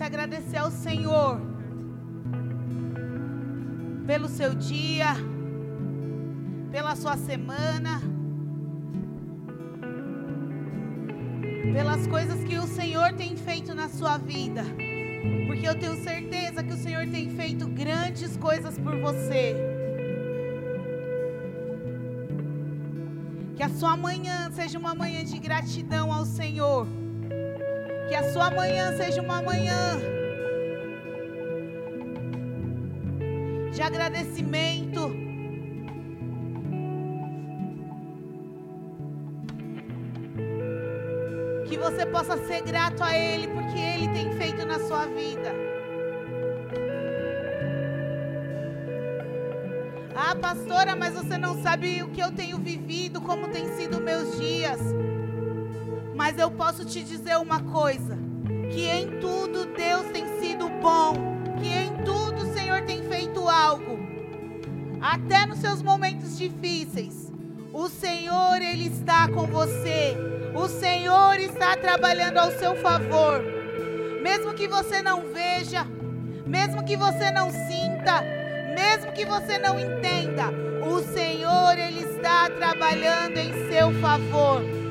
A agradecer ao Senhor pelo seu dia, pela sua semana, pelas coisas que o Senhor tem feito na sua vida. Porque eu tenho certeza que o Senhor tem feito grandes coisas por você. Que a sua manhã seja uma manhã de gratidão ao Senhor. Que a sua manhã seja uma manhã de agradecimento. Que você possa ser grato a Ele, porque Ele tem feito na sua vida. Ah, pastora, mas você não sabe o que eu tenho vivido, como tem sido meus dias. Mas eu posso te dizer uma coisa: que em tudo Deus tem sido bom, que em tudo o Senhor tem feito algo. Até nos seus momentos difíceis, o Senhor ele está com você. O Senhor está trabalhando ao seu favor. Mesmo que você não veja, mesmo que você não sinta, mesmo que você não entenda, o Senhor ele está trabalhando em seu favor.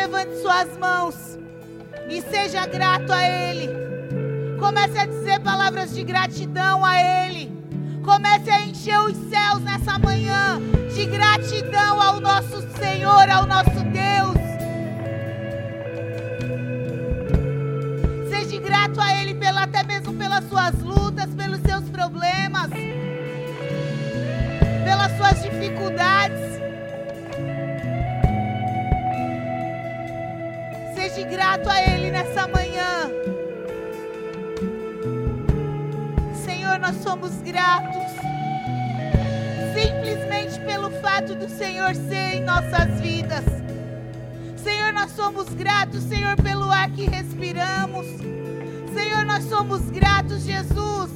Levante suas mãos e seja grato a Ele. Comece a dizer palavras de gratidão a Ele. Comece a encher os céus nessa manhã de gratidão ao nosso Senhor, ao nosso Deus. Seja grato a Ele pela, até mesmo pelas suas lutas, pelos seus problemas, pelas suas dificuldades. Grato a Ele nessa manhã. Senhor, nós somos gratos. Simplesmente pelo fato do Senhor ser em nossas vidas. Senhor, nós somos gratos, Senhor, pelo ar que respiramos. Senhor, nós somos gratos, Jesus,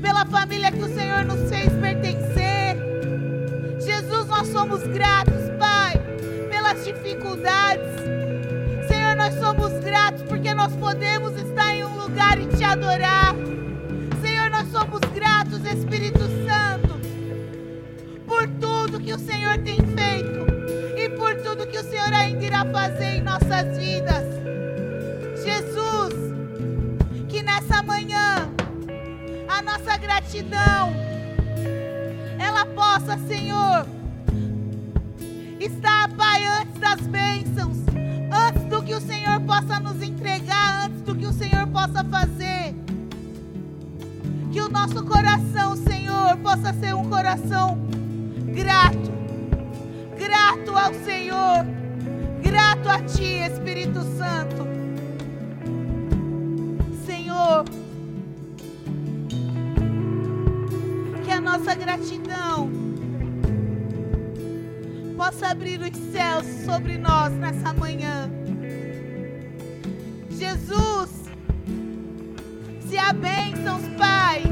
pela família que o Senhor nos fez pertencer. Jesus, nós somos gratos, Pai, pelas dificuldades. Nós somos gratos porque nós podemos estar em um lugar e te adorar. Senhor, nós somos gratos, Espírito Santo, por tudo que o Senhor tem feito e por tudo que o Senhor ainda irá fazer em nossas vidas. Jesus, que nessa manhã a nossa gratidão ela possa, Senhor, estar, Pai, antes das bênçãos, que o Senhor possa nos entregar, antes do que o Senhor possa fazer. Que o nosso coração, Senhor, possa ser um coração grato, grato ao Senhor, grato a Ti, Espírito Santo. Senhor, que a nossa gratidão possa abrir os céus sobre nós nessa manhã. Jesus, se há bênçãos, Pai,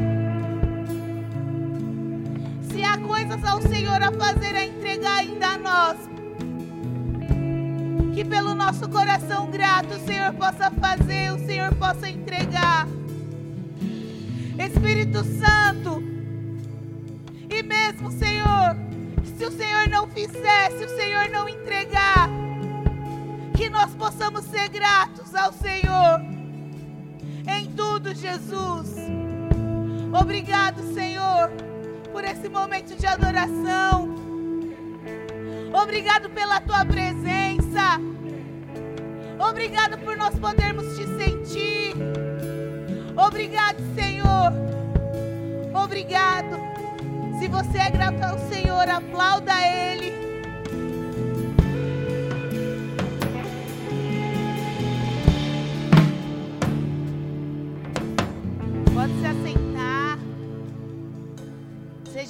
se há coisas ao Senhor a fazer, a entregar ainda a nós, que pelo nosso coração grato o Senhor possa fazer, o Senhor possa entregar. Espírito Santo, e mesmo, Senhor, se o Senhor não fizer, se o Senhor não entregar, que nós possamos ser gratos ao Senhor em tudo, Jesus. Obrigado, Senhor, por esse momento de adoração. Obrigado pela tua presença. Obrigado por nós podermos te sentir. Obrigado, Senhor. Obrigado. Se você é grato ao Senhor, aplauda Ele.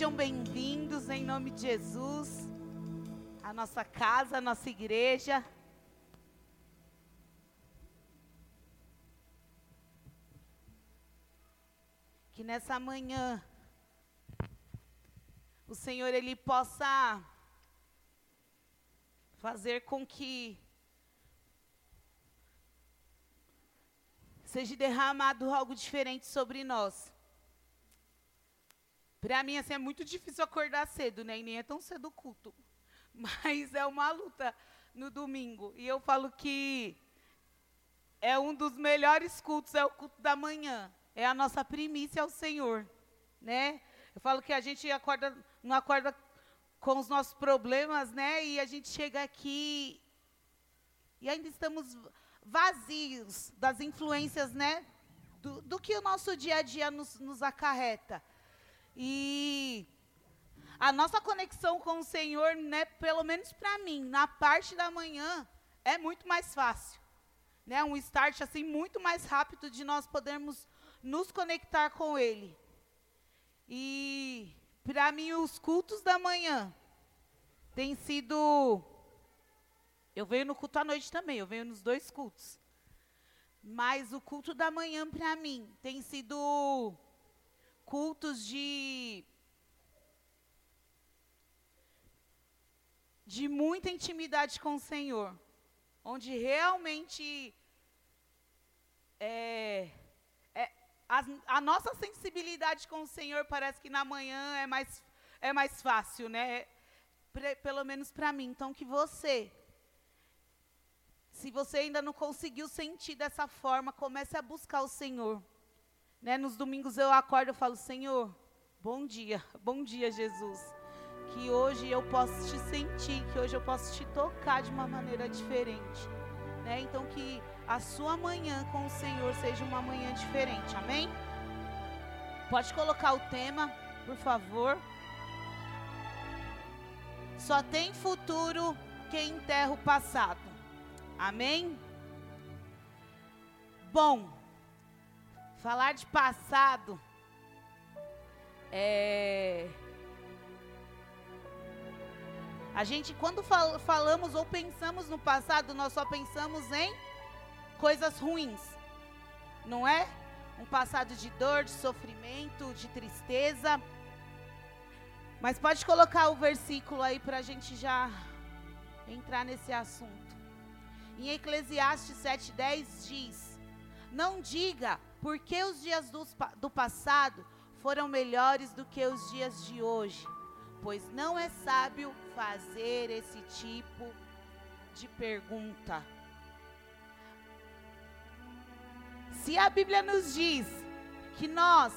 Sejam bem-vindos em nome de Jesus. A nossa casa, a nossa igreja. Que nessa manhã o Senhor ele possa fazer com que seja derramado algo diferente sobre nós. Para mim, assim, é muito difícil acordar cedo, né? E nem é tão cedo o culto. Mas é uma luta no domingo. E eu falo que é um dos melhores cultos, é o culto da manhã. É a nossa primícia ao Senhor, né? Eu falo que a gente acorda, não acorda com os nossos problemas, né? E a gente chega aqui e ainda estamos vazios das influências, né? Do, do que o nosso dia a dia nos, nos acarreta. E a nossa conexão com o Senhor, né, pelo menos para mim, na parte da manhã, é muito mais fácil. Né, um start assim muito mais rápido de nós podermos nos conectar com Ele. E para mim os cultos da manhã têm sido. Eu venho no culto à noite também, eu venho nos dois cultos. Mas o culto da manhã para mim tem sido cultos de de muita intimidade com o Senhor, onde realmente é, é, a, a, nossa sensibilidade com o Senhor parece que na manhã é mais, é mais fácil, né? Pre, pelo menos para mim. Então, que você, se você ainda não conseguiu sentir dessa forma, comece a buscar o Senhor. Né? Nos domingos eu acordo e falo, Senhor, bom dia, bom dia, Jesus. Que hoje eu posso te sentir, que hoje eu posso te tocar de uma maneira diferente. Né? Então que a sua manhã com o Senhor seja uma manhã diferente, amém? Pode colocar o tema, por favor. Só tem futuro quem enterra o passado. Amém? Bom, Falar de passado é. A gente, quando fal falamos ou pensamos no passado, nós só pensamos em coisas ruins, não é? Um passado de dor, de sofrimento, de tristeza. Mas pode colocar o versículo aí para a gente já entrar nesse assunto. Em Eclesiastes 7,10 diz: Não diga porque os dias do, do passado foram melhores do que os dias de hoje? Pois não é sábio fazer esse tipo de pergunta. Se a Bíblia nos diz que nós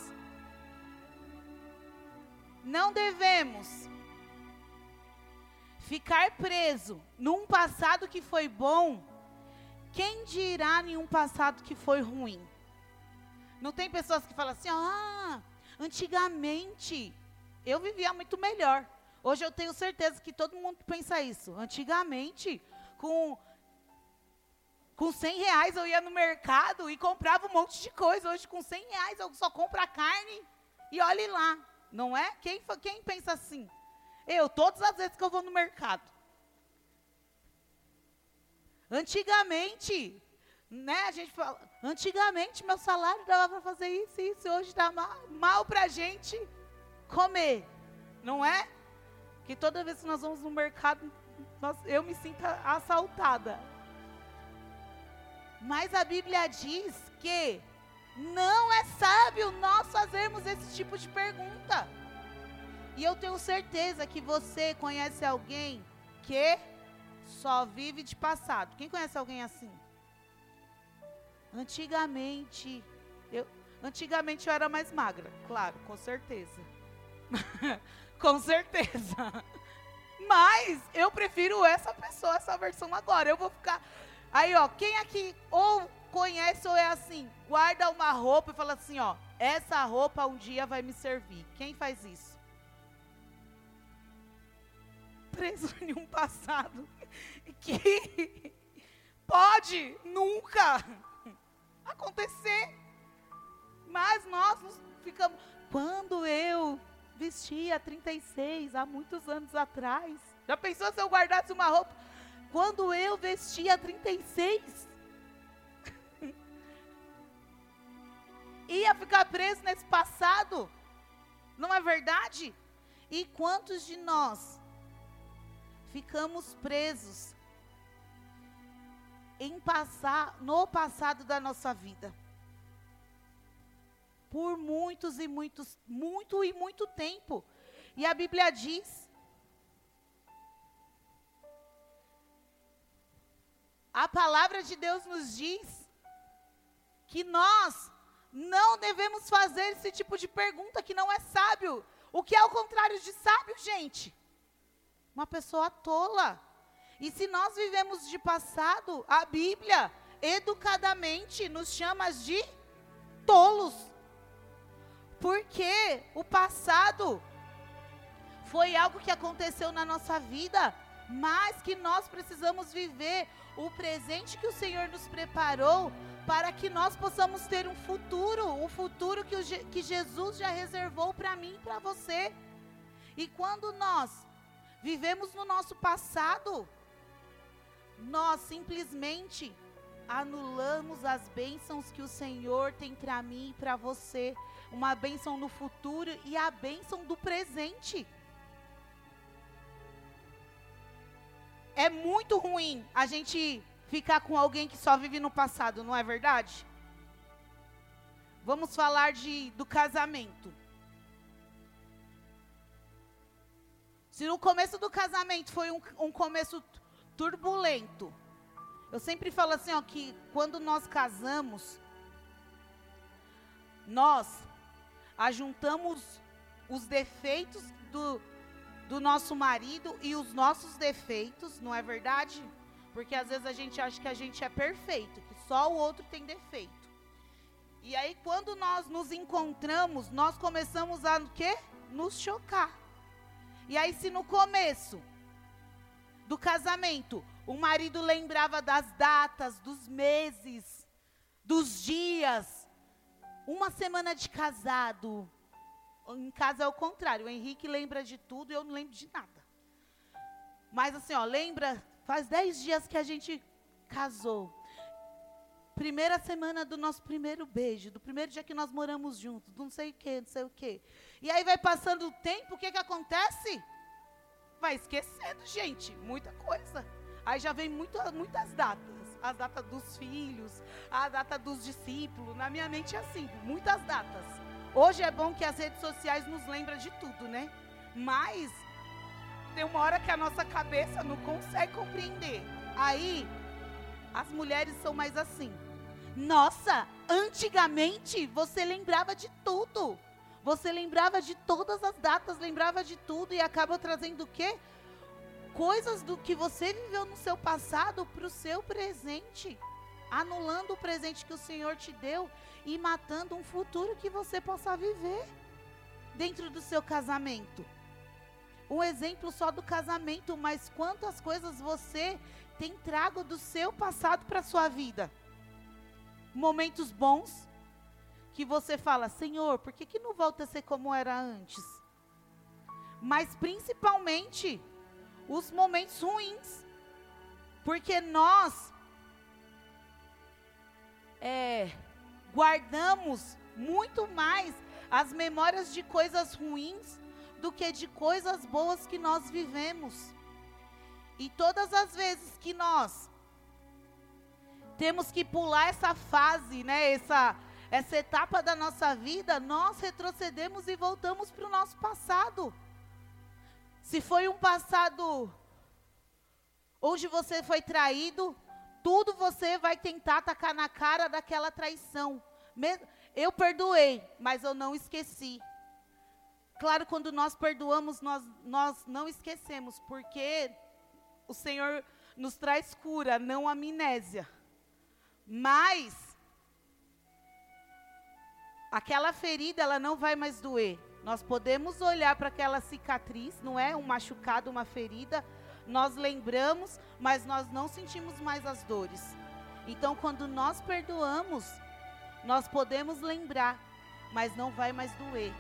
não devemos ficar preso num passado que foi bom, quem dirá em um passado que foi ruim? Não tem pessoas que falam assim, ah, antigamente eu vivia muito melhor. Hoje eu tenho certeza que todo mundo pensa isso. Antigamente, com, com 100 reais eu ia no mercado e comprava um monte de coisa. Hoje, com 100 reais eu só compro a carne e olhe lá. Não é? Quem, quem pensa assim? Eu, todas as vezes que eu vou no mercado. Antigamente, né? A gente fala, antigamente meu salário dava para fazer isso e isso, hoje está mal, mal para a gente comer, não é? Que toda vez que nós vamos no mercado, nós, eu me sinto assaltada. Mas a Bíblia diz que não é sábio nós fazermos esse tipo de pergunta. E eu tenho certeza que você conhece alguém que só vive de passado. Quem conhece alguém assim? Antigamente, eu, antigamente eu era mais magra, claro, com certeza. com certeza. Mas eu prefiro essa pessoa, essa versão agora. Eu vou ficar. Aí, ó, quem aqui ou conhece ou é assim, guarda uma roupa e fala assim, ó, essa roupa um dia vai me servir. Quem faz isso? Preso em um passado que pode nunca acontecer. Mas nós ficamos. Quando eu vestia 36, há muitos anos atrás. Já pensou se eu guardasse uma roupa? Quando eu vestia 36. Ia ficar preso nesse passado. Não é verdade? E quantos de nós ficamos presos em passar no passado da nossa vida. por muitos e muitos, muito e muito tempo. E a Bíblia diz A palavra de Deus nos diz que nós não devemos fazer esse tipo de pergunta que não é sábio. O que é o contrário de sábio, gente? Uma pessoa tola. E se nós vivemos de passado, a Bíblia educadamente nos chama de tolos. Porque o passado foi algo que aconteceu na nossa vida, mas que nós precisamos viver o presente que o Senhor nos preparou para que nós possamos ter um futuro, o futuro que, o, que Jesus já reservou para mim e para você. E quando nós vivemos no nosso passado, nós simplesmente anulamos as bênçãos que o Senhor tem para mim e para você. Uma bênção no futuro e a bênção do presente. é muito ruim a gente ficar com alguém que só vive no passado, não é verdade? Vamos falar de, do casamento. Se no começo do casamento foi um, um começo turbulento, eu sempre falo assim, ó, que quando nós casamos, nós ajuntamos os defeitos do, do nosso marido e os nossos defeitos, não é verdade? Porque às vezes a gente acha que a gente é perfeito, que só o outro tem defeito. E aí quando nós nos encontramos, nós começamos a quê? Nos chocar. E aí se no começo do casamento, o marido lembrava das datas, dos meses, dos dias, uma semana de casado, em casa é o contrário. O Henrique lembra de tudo e eu não lembro de nada. Mas assim, ó, lembra, faz dez dias que a gente casou. Primeira semana do nosso primeiro beijo, do primeiro dia que nós moramos juntos, não sei o que, não sei o que. E aí vai passando o tempo, o que que acontece? Vai esquecendo, gente, muita coisa. Aí já vem muito, muitas datas. As datas dos filhos, a data dos discípulos. Na minha mente é assim, muitas datas. Hoje é bom que as redes sociais nos lembram de tudo, né? Mas tem uma hora que a nossa cabeça não consegue compreender. Aí as mulheres são mais assim. Nossa, antigamente você lembrava de tudo. Você lembrava de todas as datas, lembrava de tudo e acaba trazendo o quê? Coisas do que você viveu no seu passado para o seu presente, anulando o presente que o Senhor te deu e matando um futuro que você possa viver dentro do seu casamento. Um exemplo só do casamento, mas quantas coisas você tem trago do seu passado para sua vida? Momentos bons que você fala, Senhor, por que, que não volta a ser como era antes? Mas principalmente os momentos ruins. Porque nós é, guardamos muito mais as memórias de coisas ruins do que de coisas boas que nós vivemos. E todas as vezes que nós temos que pular essa fase, né, essa, essa etapa da nossa vida, nós retrocedemos e voltamos para o nosso passado. Se foi um passado onde você foi traído, tudo você vai tentar tacar na cara daquela traição. Eu perdoei, mas eu não esqueci. Claro, quando nós perdoamos, nós, nós não esquecemos, porque o Senhor nos traz cura, não amnésia. Mas aquela ferida, ela não vai mais doer. Nós podemos olhar para aquela cicatriz, não é um machucado, uma ferida, nós lembramos, mas nós não sentimos mais as dores. Então, quando nós perdoamos, nós podemos lembrar, mas não vai mais doer.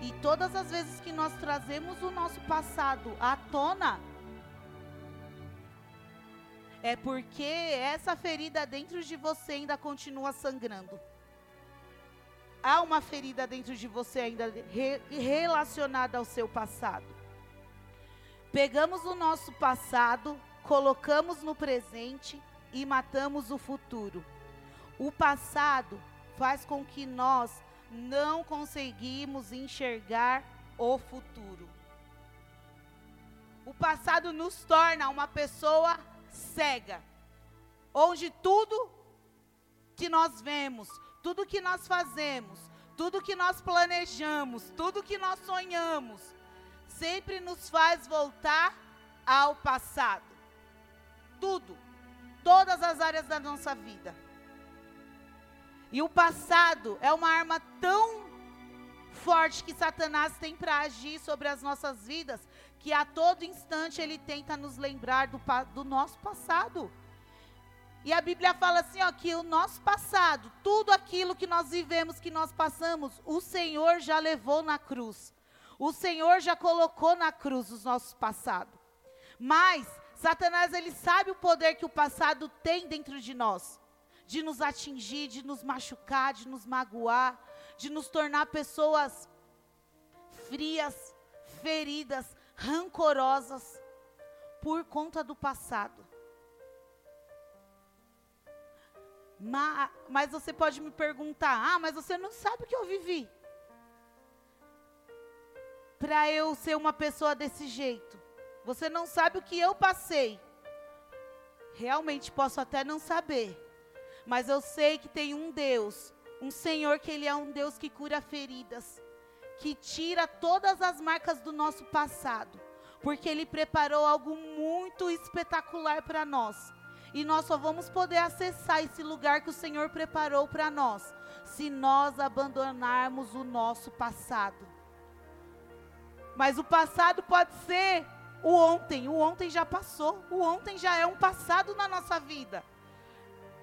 E todas as vezes que nós trazemos o nosso passado à tona, é porque essa ferida dentro de você ainda continua sangrando. Há uma ferida dentro de você ainda re relacionada ao seu passado. Pegamos o nosso passado, colocamos no presente e matamos o futuro. O passado faz com que nós não conseguimos enxergar o futuro. O passado nos torna uma pessoa cega, onde tudo que nós vemos, tudo que nós fazemos, tudo que nós planejamos, tudo que nós sonhamos, sempre nos faz voltar ao passado. Tudo, todas as áreas da nossa vida. E o passado é uma arma tão forte que Satanás tem para agir sobre as nossas vidas, que a todo instante ele tenta nos lembrar do, do nosso passado. E a Bíblia fala assim, ó, que o nosso passado, tudo aquilo que nós vivemos, que nós passamos, o Senhor já levou na cruz. O Senhor já colocou na cruz os nossos passados. Mas Satanás ele sabe o poder que o passado tem dentro de nós de nos atingir, de nos machucar, de nos magoar, de nos tornar pessoas frias, feridas, rancorosas por conta do passado. Mas, mas você pode me perguntar: ah, mas você não sabe o que eu vivi. Para eu ser uma pessoa desse jeito. Você não sabe o que eu passei. Realmente posso até não saber. Mas eu sei que tem um Deus, um Senhor que Ele é um Deus que cura feridas, que tira todas as marcas do nosso passado, porque Ele preparou algo muito espetacular para nós. E nós só vamos poder acessar esse lugar que o Senhor preparou para nós, se nós abandonarmos o nosso passado. Mas o passado pode ser o ontem, o ontem já passou, o ontem já é um passado na nossa vida.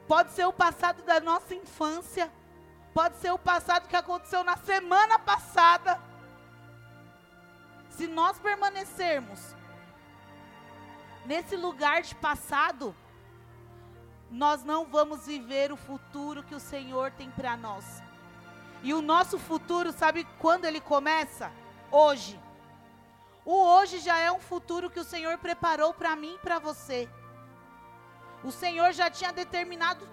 Pode ser o passado da nossa infância. Pode ser o passado que aconteceu na semana passada. Se nós permanecermos nesse lugar de passado, nós não vamos viver o futuro que o Senhor tem para nós. E o nosso futuro, sabe quando ele começa? Hoje. O hoje já é um futuro que o Senhor preparou para mim e para você. O Senhor já tinha determinado,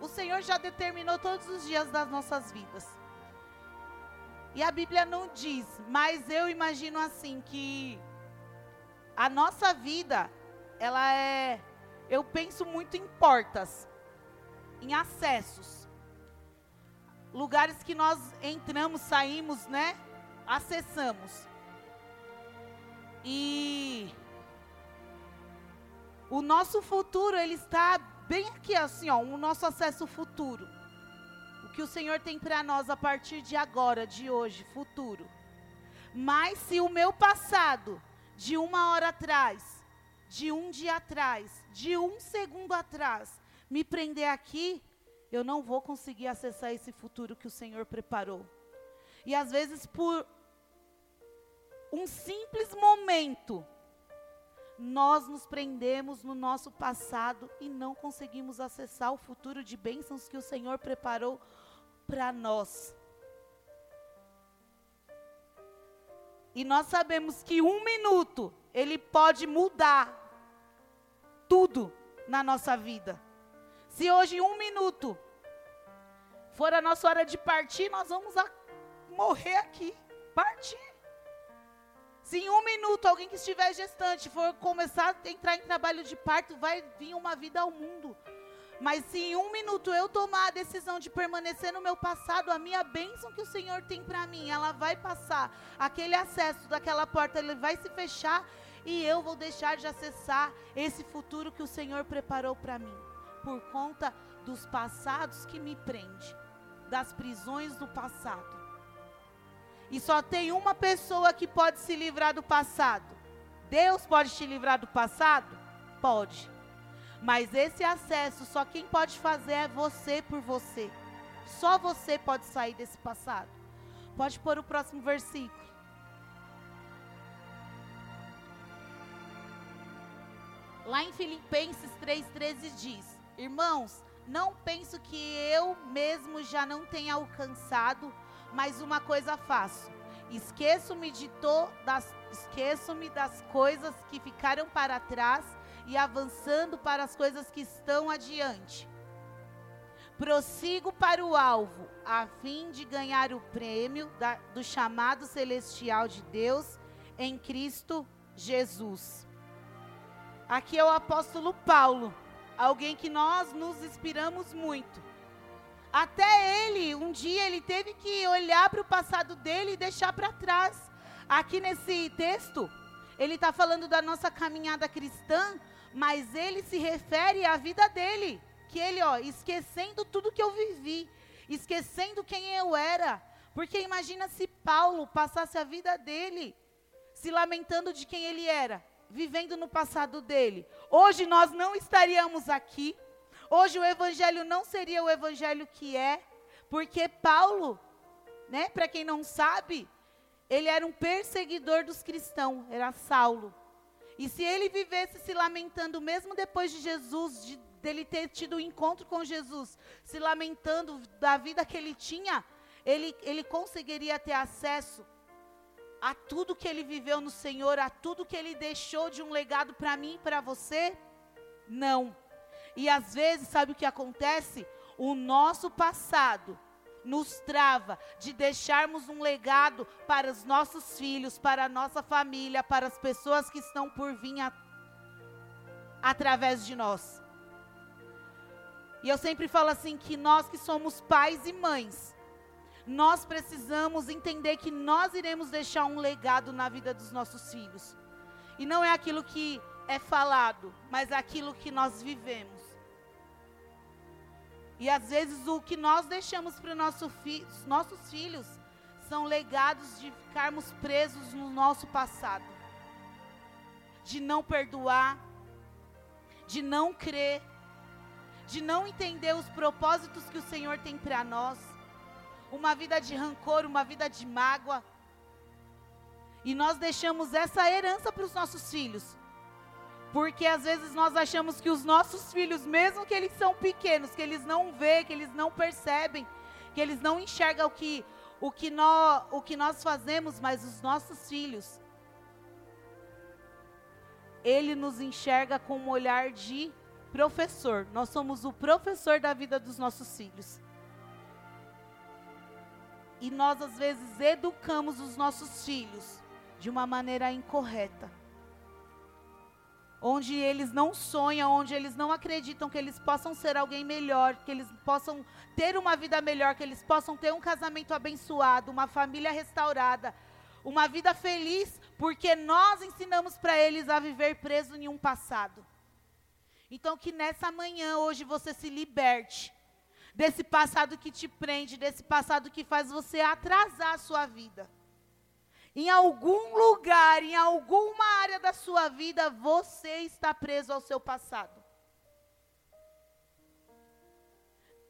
o Senhor já determinou todos os dias das nossas vidas. E a Bíblia não diz, mas eu imagino assim que a nossa vida, ela é, eu penso muito em portas, em acessos. Lugares que nós entramos, saímos, né? Acessamos. E o nosso futuro, ele está bem aqui, assim, ó, o nosso acesso futuro. O que o Senhor tem para nós a partir de agora, de hoje, futuro. Mas se o meu passado, de uma hora atrás, de um dia atrás, de um segundo atrás, me prender aqui, eu não vou conseguir acessar esse futuro que o Senhor preparou. E às vezes, por um simples momento, nós nos prendemos no nosso passado e não conseguimos acessar o futuro de bênçãos que o Senhor preparou para nós. E nós sabemos que um minuto, ele pode mudar tudo na nossa vida. Se hoje um minuto for a nossa hora de partir, nós vamos morrer aqui, partir. Se em um minuto alguém que estiver gestante for começar a entrar em trabalho de parto, vai vir uma vida ao mundo. Mas se em um minuto eu tomar a decisão de permanecer no meu passado, a minha bênção que o Senhor tem para mim, ela vai passar. Aquele acesso daquela porta, ele vai se fechar e eu vou deixar de acessar esse futuro que o Senhor preparou para mim. Por conta dos passados que me prende, das prisões do passado. E só tem uma pessoa que pode se livrar do passado. Deus pode te livrar do passado? Pode. Mas esse acesso, só quem pode fazer é você por você. Só você pode sair desse passado. Pode pôr o próximo versículo. Lá em Filipenses 3,13 diz: Irmãos, não penso que eu mesmo já não tenha alcançado mas uma coisa faço: esqueço-me de todas, esqueço-me das coisas que ficaram para trás e avançando para as coisas que estão adiante. prossigo para o alvo, a fim de ganhar o prêmio da, do chamado celestial de Deus em Cristo Jesus. Aqui é o apóstolo Paulo, alguém que nós nos inspiramos muito. Até ele, um dia, ele teve que olhar para o passado dele e deixar para trás. Aqui nesse texto, ele está falando da nossa caminhada cristã, mas ele se refere à vida dele que ele, ó, esquecendo tudo que eu vivi, esquecendo quem eu era. Porque imagina se Paulo passasse a vida dele se lamentando de quem ele era, vivendo no passado dele. Hoje nós não estaríamos aqui. Hoje o evangelho não seria o evangelho que é, porque Paulo, né, para quem não sabe, ele era um perseguidor dos cristãos, era Saulo. E se ele vivesse se lamentando mesmo depois de Jesus, de dele ter tido um encontro com Jesus, se lamentando da vida que ele tinha, ele, ele conseguiria ter acesso a tudo que ele viveu no Senhor, a tudo que ele deixou de um legado para mim e para você? Não. E às vezes, sabe o que acontece? O nosso passado nos trava de deixarmos um legado para os nossos filhos, para a nossa família, para as pessoas que estão por vir a, através de nós. E eu sempre falo assim que nós que somos pais e mães, nós precisamos entender que nós iremos deixar um legado na vida dos nossos filhos. E não é aquilo que é falado, mas aquilo que nós vivemos. E às vezes o que nós deixamos para nosso fi nossos filhos são legados de ficarmos presos no nosso passado, de não perdoar, de não crer, de não entender os propósitos que o Senhor tem para nós, uma vida de rancor, uma vida de mágoa. E nós deixamos essa herança para os nossos filhos. Porque às vezes nós achamos que os nossos filhos, mesmo que eles são pequenos, que eles não vê, que eles não percebem, que eles não enxergam o que, o que, nós, o que nós fazemos, mas os nossos filhos, ele nos enxerga com um olhar de professor. Nós somos o professor da vida dos nossos filhos. E nós, às vezes, educamos os nossos filhos de uma maneira incorreta. Onde eles não sonham, onde eles não acreditam que eles possam ser alguém melhor, que eles possam ter uma vida melhor, que eles possam ter um casamento abençoado, uma família restaurada, uma vida feliz, porque nós ensinamos para eles a viver preso em um passado. Então, que nessa manhã, hoje, você se liberte desse passado que te prende, desse passado que faz você atrasar a sua vida. Em algum lugar, em alguma área da sua vida, você está preso ao seu passado.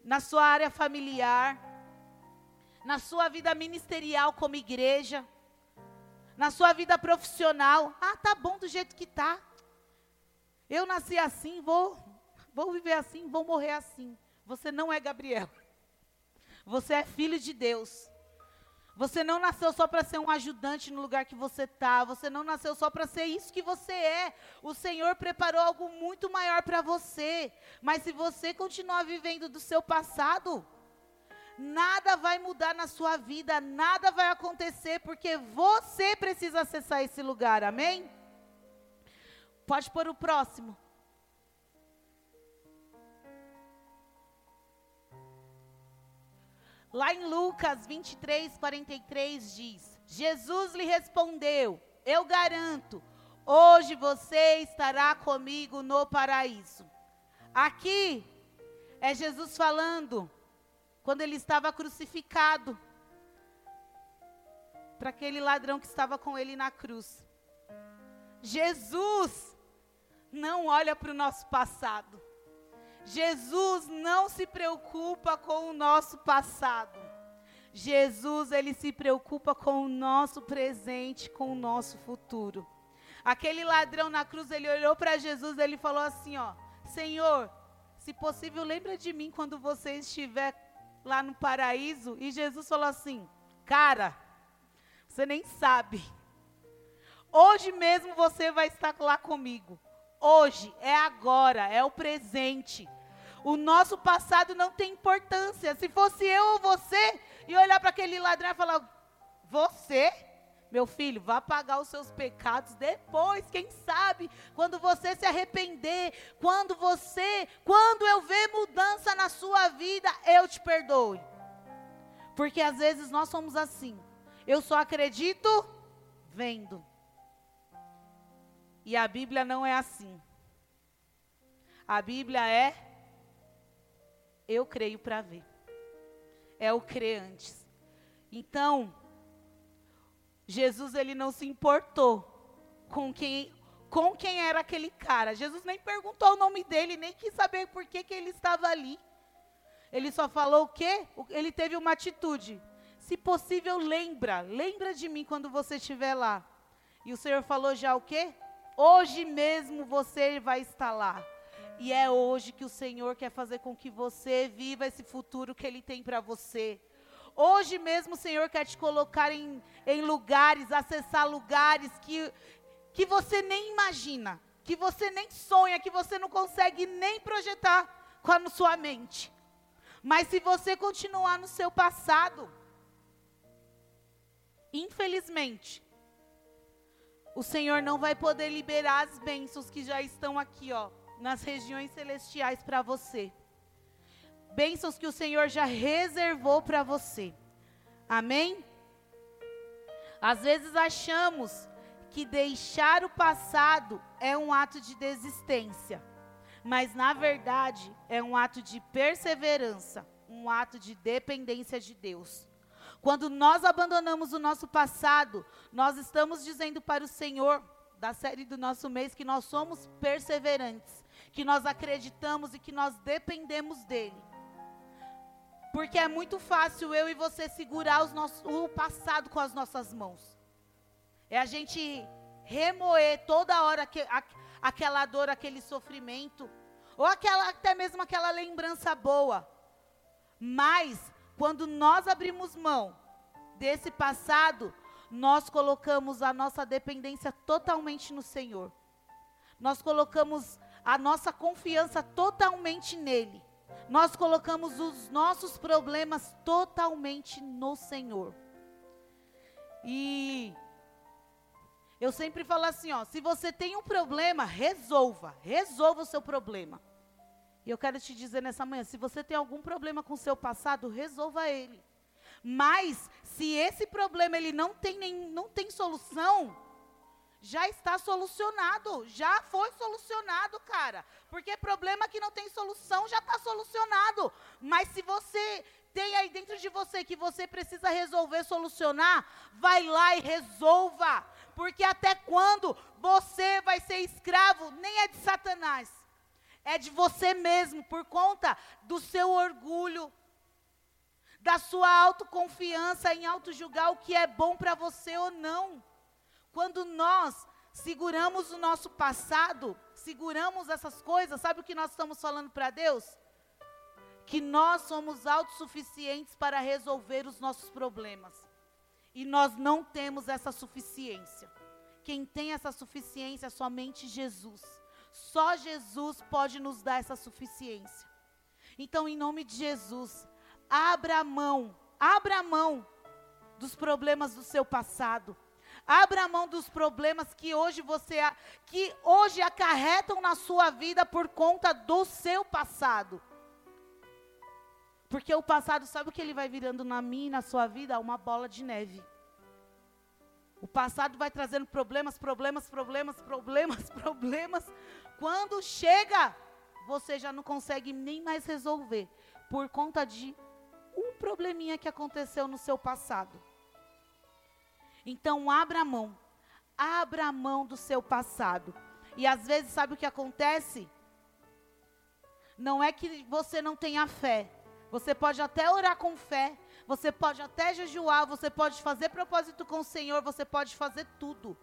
Na sua área familiar, na sua vida ministerial como igreja, na sua vida profissional. Ah, tá bom do jeito que tá. Eu nasci assim, vou, vou viver assim, vou morrer assim. Você não é Gabriel. Você é filho de Deus. Você não nasceu só para ser um ajudante no lugar que você está. Você não nasceu só para ser isso que você é. O Senhor preparou algo muito maior para você. Mas se você continuar vivendo do seu passado, nada vai mudar na sua vida, nada vai acontecer, porque você precisa acessar esse lugar. Amém? Pode pôr o próximo. Lá em Lucas 23, 43 diz: Jesus lhe respondeu: Eu garanto, hoje você estará comigo no paraíso. Aqui é Jesus falando quando ele estava crucificado para aquele ladrão que estava com ele na cruz. Jesus não olha para o nosso passado. Jesus não se preocupa com o nosso passado. Jesus, ele se preocupa com o nosso presente, com o nosso futuro. Aquele ladrão na cruz, ele olhou para Jesus, ele falou assim, ó: "Senhor, se possível, lembra de mim quando você estiver lá no paraíso". E Jesus falou assim: "Cara, você nem sabe. Hoje mesmo você vai estar lá comigo. Hoje, é agora, é o presente. O nosso passado não tem importância. Se fosse eu ou você, e olhar para aquele ladrão e falar: Você, meu filho, vá pagar os seus pecados depois, quem sabe, quando você se arrepender, quando você, quando eu ver mudança na sua vida, eu te perdoe. Porque às vezes nós somos assim. Eu só acredito vendo. E a Bíblia não é assim. A Bíblia é eu creio para ver. É o crer antes. Então, Jesus ele não se importou com quem com quem era aquele cara. Jesus nem perguntou o nome dele, nem quis saber por que, que ele estava ali. Ele só falou o quê? Ele teve uma atitude. Se possível, lembra, lembra de mim quando você estiver lá. E o Senhor falou já o quê? Hoje mesmo você vai estar lá. E é hoje que o Senhor quer fazer com que você viva esse futuro que Ele tem para você. Hoje mesmo o Senhor quer te colocar em, em lugares, acessar lugares que, que você nem imagina, que você nem sonha, que você não consegue nem projetar com a sua mente. Mas se você continuar no seu passado, infelizmente, o Senhor não vai poder liberar as bênçãos que já estão aqui, ó, nas regiões celestiais para você bênçãos que o Senhor já reservou para você. Amém? Às vezes achamos que deixar o passado é um ato de desistência, mas na verdade é um ato de perseverança, um ato de dependência de Deus. Quando nós abandonamos o nosso passado, nós estamos dizendo para o Senhor, da série do nosso mês, que nós somos perseverantes, que nós acreditamos e que nós dependemos dEle. Porque é muito fácil eu e você segurar nossos, o passado com as nossas mãos. É a gente remoer toda hora que, a, aquela dor, aquele sofrimento. Ou aquela, até mesmo aquela lembrança boa. Mas, quando nós abrimos mão desse passado, nós colocamos a nossa dependência totalmente no Senhor. Nós colocamos a nossa confiança totalmente nele nós colocamos os nossos problemas totalmente no Senhor. E eu sempre falo assim, ó, se você tem um problema, resolva, resolva o seu problema. E eu quero te dizer nessa manhã, se você tem algum problema com o seu passado, resolva ele. Mas se esse problema ele não tem nem não tem solução, já está solucionado, já foi solucionado, cara. Porque problema que não tem solução já está solucionado. Mas se você tem aí dentro de você que você precisa resolver, solucionar, vai lá e resolva. Porque até quando você vai ser escravo, nem é de Satanás, é de você mesmo, por conta do seu orgulho, da sua autoconfiança em auto-julgar o que é bom para você ou não. Quando nós seguramos o nosso passado, seguramos essas coisas, sabe o que nós estamos falando para Deus? Que nós somos autossuficientes para resolver os nossos problemas. E nós não temos essa suficiência. Quem tem essa suficiência é somente Jesus. Só Jesus pode nos dar essa suficiência. Então, em nome de Jesus, abra a mão, abra a mão dos problemas do seu passado Abra mão dos problemas que hoje você que hoje acarretam na sua vida por conta do seu passado. Porque o passado, sabe o que ele vai virando na minha e na sua vida? Uma bola de neve. O passado vai trazendo problemas, problemas, problemas, problemas, problemas. Quando chega, você já não consegue nem mais resolver por conta de um probleminha que aconteceu no seu passado. Então, abra a mão. Abra a mão do seu passado. E às vezes, sabe o que acontece? Não é que você não tenha fé. Você pode até orar com fé. Você pode até jejuar. Você pode fazer propósito com o Senhor. Você pode fazer tudo.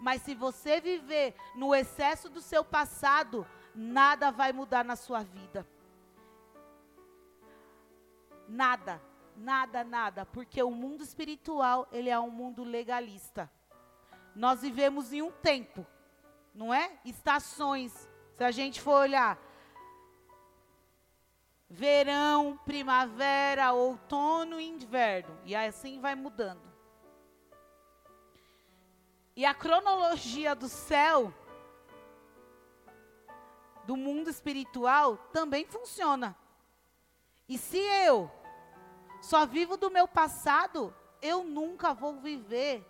Mas se você viver no excesso do seu passado, nada vai mudar na sua vida. Nada. Nada, nada, porque o mundo espiritual, ele é um mundo legalista. Nós vivemos em um tempo, não é? Estações. Se a gente for olhar, verão, primavera, outono e inverno. E assim vai mudando. E a cronologia do céu, do mundo espiritual, também funciona. E se eu só vivo do meu passado, eu nunca vou viver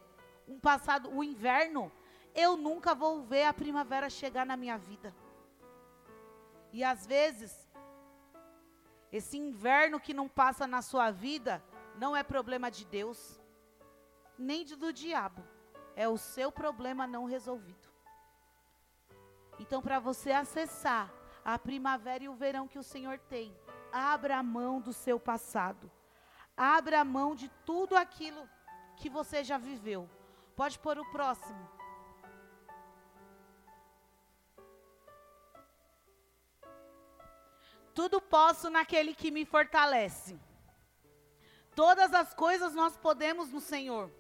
um passado, o inverno, eu nunca vou ver a primavera chegar na minha vida. E às vezes, esse inverno que não passa na sua vida não é problema de Deus, nem do diabo. É o seu problema não resolvido. Então, para você acessar a primavera e o verão que o Senhor tem, abra a mão do seu passado. Abra a mão de tudo aquilo que você já viveu. Pode pôr o próximo. Tudo posso naquele que me fortalece. Todas as coisas nós podemos no Senhor.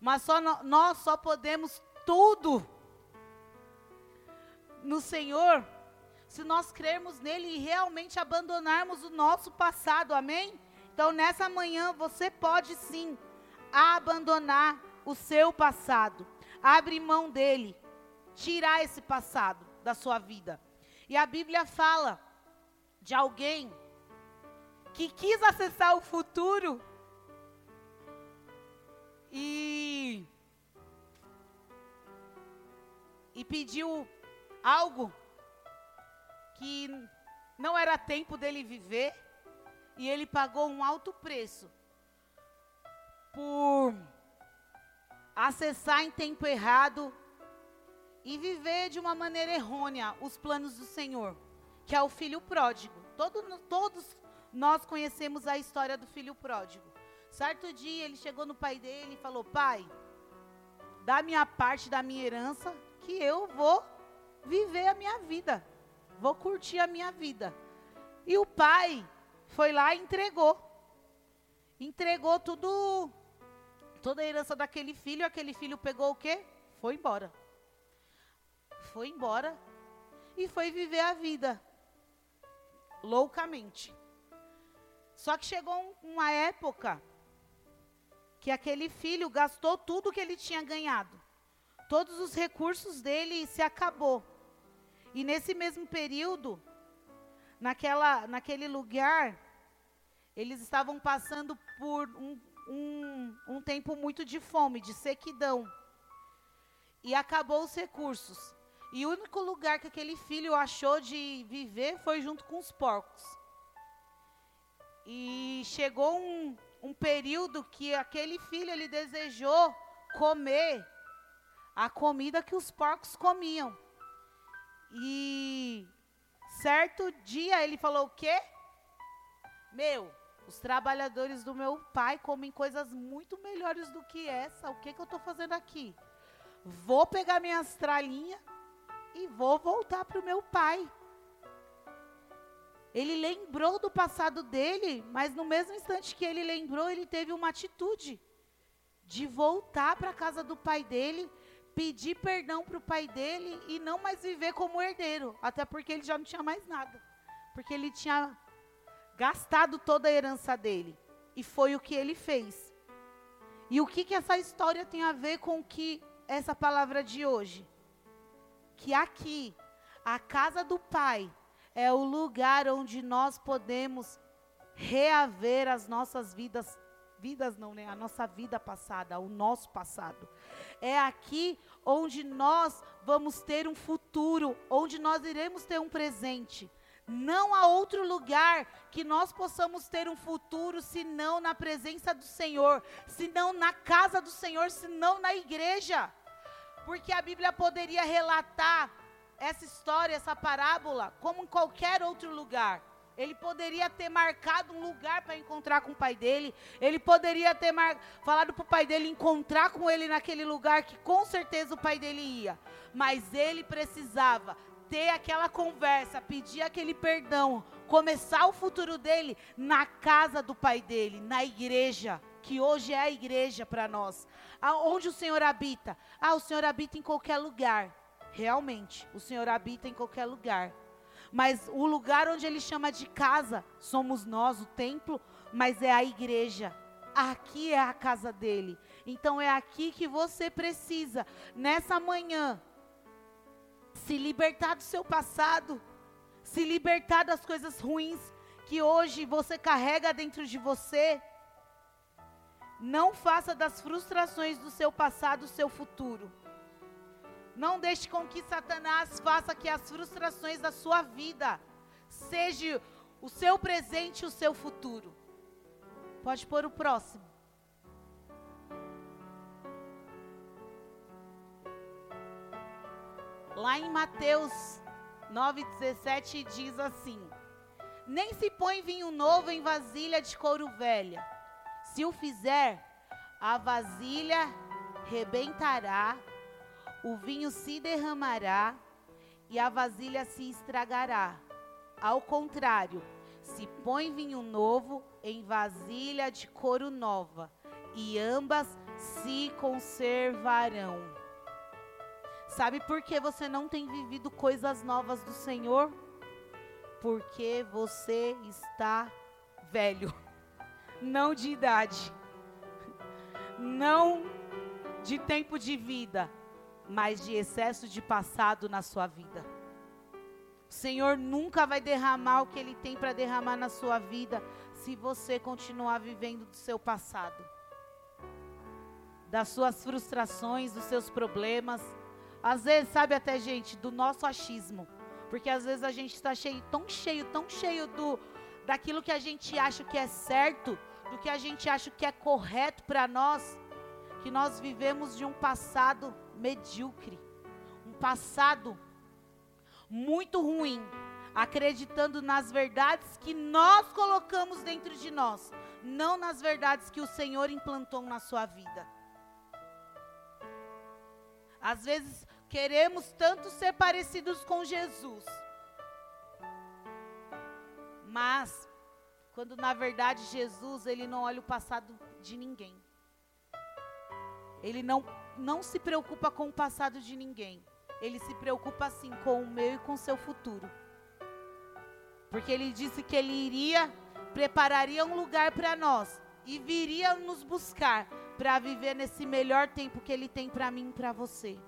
Mas só no, nós só podemos tudo no Senhor se nós crermos nele e realmente abandonarmos o nosso passado. Amém? Então nessa manhã você pode sim abandonar o seu passado. Abre mão dele. Tirar esse passado da sua vida. E a Bíblia fala de alguém que quis acessar o futuro e e pediu algo que não era tempo dele viver e ele pagou um alto preço por acessar em tempo errado e viver de uma maneira errônea os planos do Senhor que é o filho pródigo. Todo, todos nós conhecemos a história do filho pródigo. Certo dia ele chegou no pai dele e falou: Pai, dá minha parte da minha herança, que eu vou viver a minha vida, vou curtir a minha vida. E o pai foi lá e entregou. Entregou tudo, toda a herança daquele filho. Aquele filho pegou o quê? Foi embora. Foi embora e foi viver a vida loucamente. Só que chegou uma época que aquele filho gastou tudo que ele tinha ganhado. Todos os recursos dele se acabou. E nesse mesmo período, naquela, naquele lugar, eles estavam passando por um, um, um tempo muito de fome, de sequidão. E acabou os recursos. E o único lugar que aquele filho achou de viver foi junto com os porcos. E chegou um, um período que aquele filho ele desejou comer a comida que os porcos comiam. E certo dia ele falou o quê? Meu, os trabalhadores do meu pai comem coisas muito melhores do que essa. O que, que eu estou fazendo aqui? Vou pegar minhas tralinhas e vou voltar para o meu pai. Ele lembrou do passado dele, mas no mesmo instante que ele lembrou, ele teve uma atitude de voltar para a casa do pai dele, pedir perdão para o pai dele e não mais viver como herdeiro, até porque ele já não tinha mais nada, porque ele tinha gastado toda a herança dele. E foi o que ele fez. E o que, que essa história tem a ver com que essa palavra de hoje? que aqui, a casa do Pai, é o lugar onde nós podemos reaver as nossas vidas, vidas não, né? A nossa vida passada, o nosso passado. É aqui onde nós vamos ter um futuro, onde nós iremos ter um presente. Não há outro lugar que nós possamos ter um futuro senão na presença do Senhor, senão na casa do Senhor, senão na igreja. Porque a Bíblia poderia relatar essa história, essa parábola, como em qualquer outro lugar. Ele poderia ter marcado um lugar para encontrar com o pai dele. Ele poderia ter falado para o pai dele encontrar com ele naquele lugar que com certeza o pai dele ia. Mas ele precisava ter aquela conversa, pedir aquele perdão, começar o futuro dele na casa do pai dele, na igreja, que hoje é a igreja para nós. Onde o Senhor habita? Ah, o Senhor habita em qualquer lugar. Realmente, o Senhor habita em qualquer lugar. Mas o lugar onde ele chama de casa somos nós, o templo, mas é a igreja. Aqui é a casa dele. Então é aqui que você precisa, nessa manhã, se libertar do seu passado, se libertar das coisas ruins que hoje você carrega dentro de você. Não faça das frustrações do seu passado o seu futuro. Não deixe com que Satanás faça que as frustrações da sua vida seja o seu presente e o seu futuro. Pode pôr o próximo. Lá em Mateus 9,17 diz assim: Nem se põe vinho novo em vasilha de couro velha. Se o fizer, a vasilha rebentará o vinho se derramará e a vasilha se estragará. Ao contrário, se põe vinho novo em vasilha de couro nova, e ambas se conservarão. Sabe por que você não tem vivido coisas novas do Senhor? Porque você está velho, não de idade, não de tempo de vida mas de excesso de passado na sua vida. O Senhor nunca vai derramar o que Ele tem para derramar na sua vida se você continuar vivendo do seu passado, das suas frustrações, dos seus problemas. Às vezes, sabe até, gente, do nosso achismo. Porque às vezes a gente está cheio, tão cheio, tão cheio do daquilo que a gente acha que é certo, do que a gente acha que é correto para nós, que nós vivemos de um passado medíocre, um passado muito ruim, acreditando nas verdades que nós colocamos dentro de nós, não nas verdades que o Senhor implantou na sua vida. Às vezes queremos tanto ser parecidos com Jesus, mas quando na verdade Jesus, ele não olha o passado de ninguém. Ele não não se preocupa com o passado de ninguém. Ele se preocupa sim com o meu e com o seu futuro. Porque ele disse que ele iria, prepararia um lugar para nós e viria nos buscar para viver nesse melhor tempo que ele tem para mim e para você.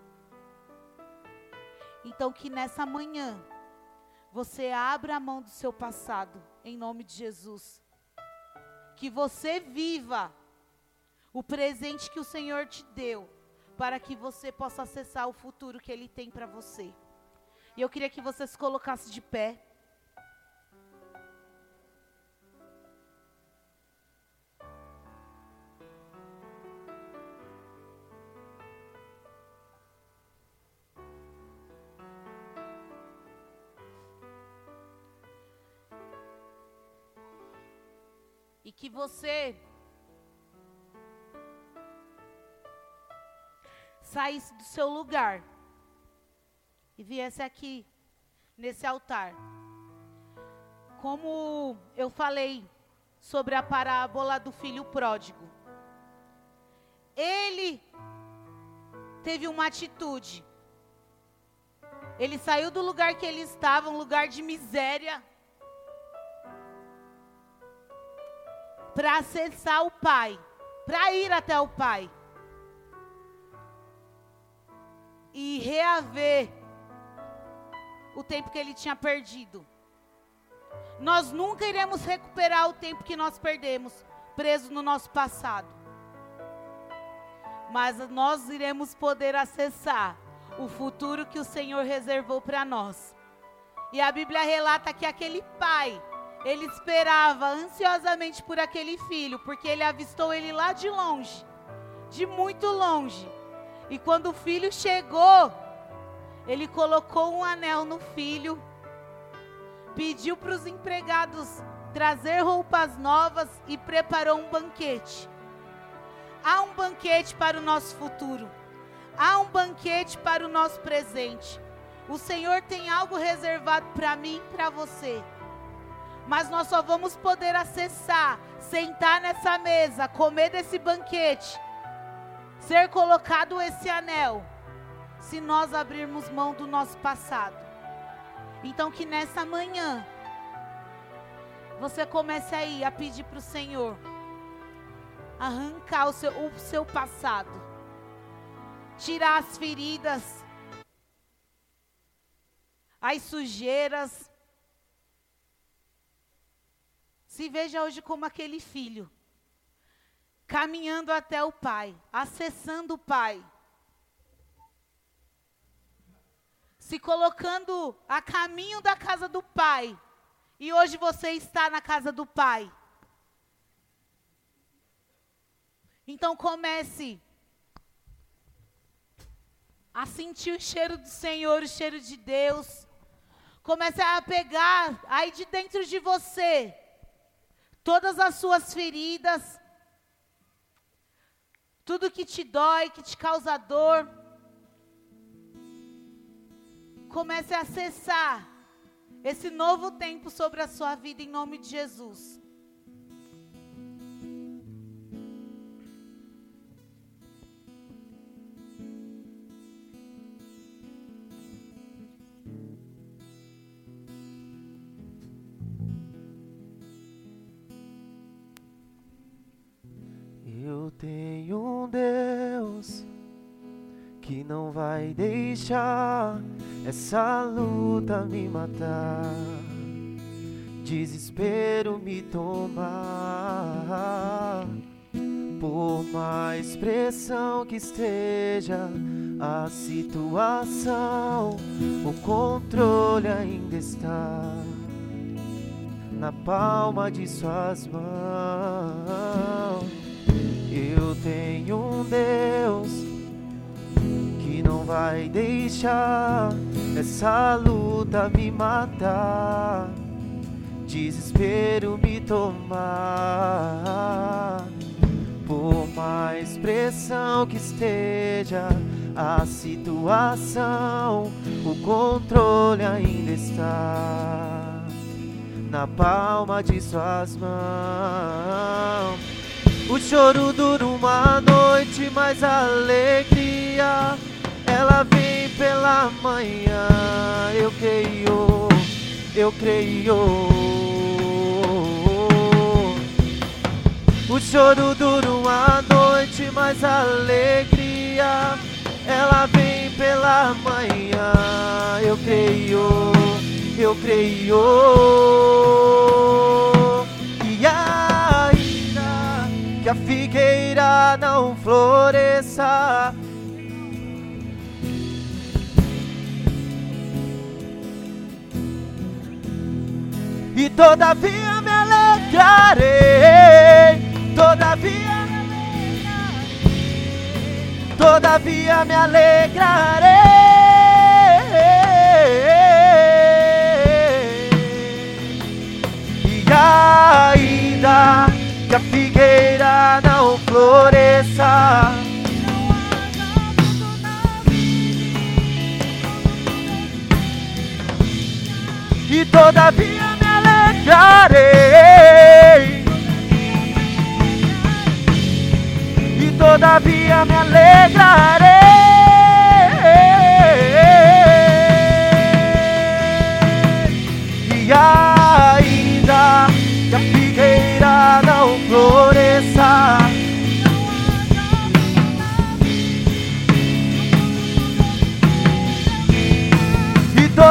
Então que nessa manhã você abra a mão do seu passado em nome de Jesus. Que você viva o presente que o Senhor te deu para que você possa acessar o futuro que Ele tem para você. E eu queria que você se colocasse de pé. E que você saísse do seu lugar e viesse aqui, nesse altar. Como eu falei sobre a parábola do filho pródigo, ele teve uma atitude. Ele saiu do lugar que ele estava, um lugar de miséria, para acessar o Pai, para ir até o Pai. E reaver o tempo que ele tinha perdido. Nós nunca iremos recuperar o tempo que nós perdemos preso no nosso passado. Mas nós iremos poder acessar o futuro que o Senhor reservou para nós. E a Bíblia relata que aquele pai, ele esperava ansiosamente por aquele filho, porque ele avistou ele lá de longe, de muito longe. E quando o filho chegou, ele colocou um anel no filho, pediu para os empregados trazer roupas novas e preparou um banquete. Há um banquete para o nosso futuro. Há um banquete para o nosso presente. O Senhor tem algo reservado para mim e para você. Mas nós só vamos poder acessar, sentar nessa mesa, comer desse banquete ser colocado esse anel, se nós abrirmos mão do nosso passado. Então que nessa manhã você comece aí a pedir para o Senhor arrancar o seu, o seu passado, tirar as feridas, as sujeiras. Se veja hoje como aquele filho, caminhando até o Pai, acessando o Pai, se colocando a caminho da casa do Pai, e hoje você está na casa do Pai. Então comece a sentir o cheiro do Senhor, o cheiro de Deus. Comece a pegar aí de dentro de você todas as suas feridas, tudo que te dói, que te causa dor. Comece a acessar esse novo tempo sobre a sua vida em nome de Jesus. tenho um Deus que não vai deixar essa luta me matar, desespero me tomar. Por mais pressão que esteja a situação, o controle ainda está na palma de suas mãos. Tenho um Deus que não vai deixar essa luta me matar, desespero me tomar. Por mais pressão que esteja a situação, o controle ainda está na palma de suas mãos. O choro dura uma noite, mas a alegria ela vem pela manhã. Eu creio, eu creio. O choro dura uma noite, mas a alegria ela vem pela manhã. Eu creio, eu creio. Que a figueira não floresça. E todavia me alegrarei, todavia todavia me alegrarei. Que a figueira não floresça. E todavia me alegrarei. E todavia me alegrarei.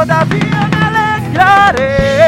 E todavia me alegrarei,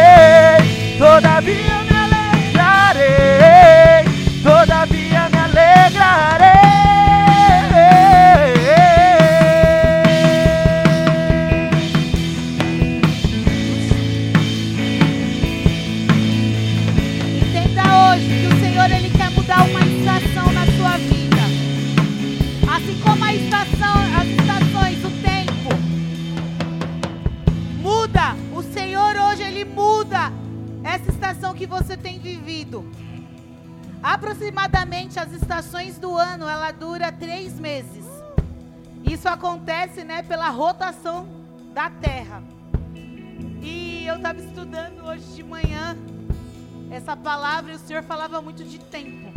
Aproximadamente as estações do ano ela dura três meses. Isso acontece, né, pela rotação da Terra. E eu estava estudando hoje de manhã essa palavra e o Senhor falava muito de tempo.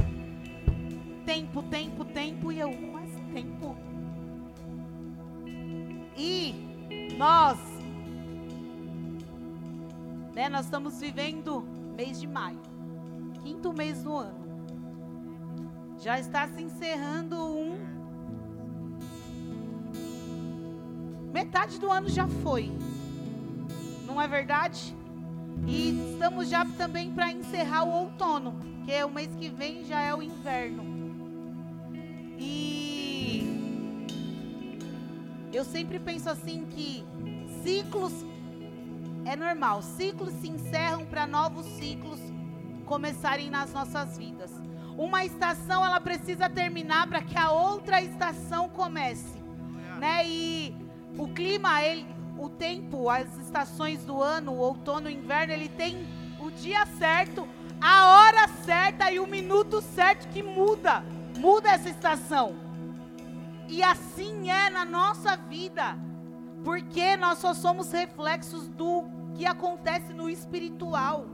Tempo, tempo, tempo e eu, mas tempo. E nós Né? Nós estamos vivendo mês de maio, quinto mês do ano. Já está se encerrando um. Metade do ano já foi. Não é verdade? E estamos já também para encerrar o outono, que é o mês que vem já é o inverno. E eu sempre penso assim que ciclos é normal, ciclos se encerram para novos ciclos começarem nas nossas vidas. Uma estação ela precisa terminar para que a outra estação comece, né? E o clima, ele, o tempo, as estações do ano, o outono, o inverno, ele tem o dia certo, a hora certa e o minuto certo que muda, muda essa estação. E assim é na nossa vida, porque nós só somos reflexos do que acontece no espiritual.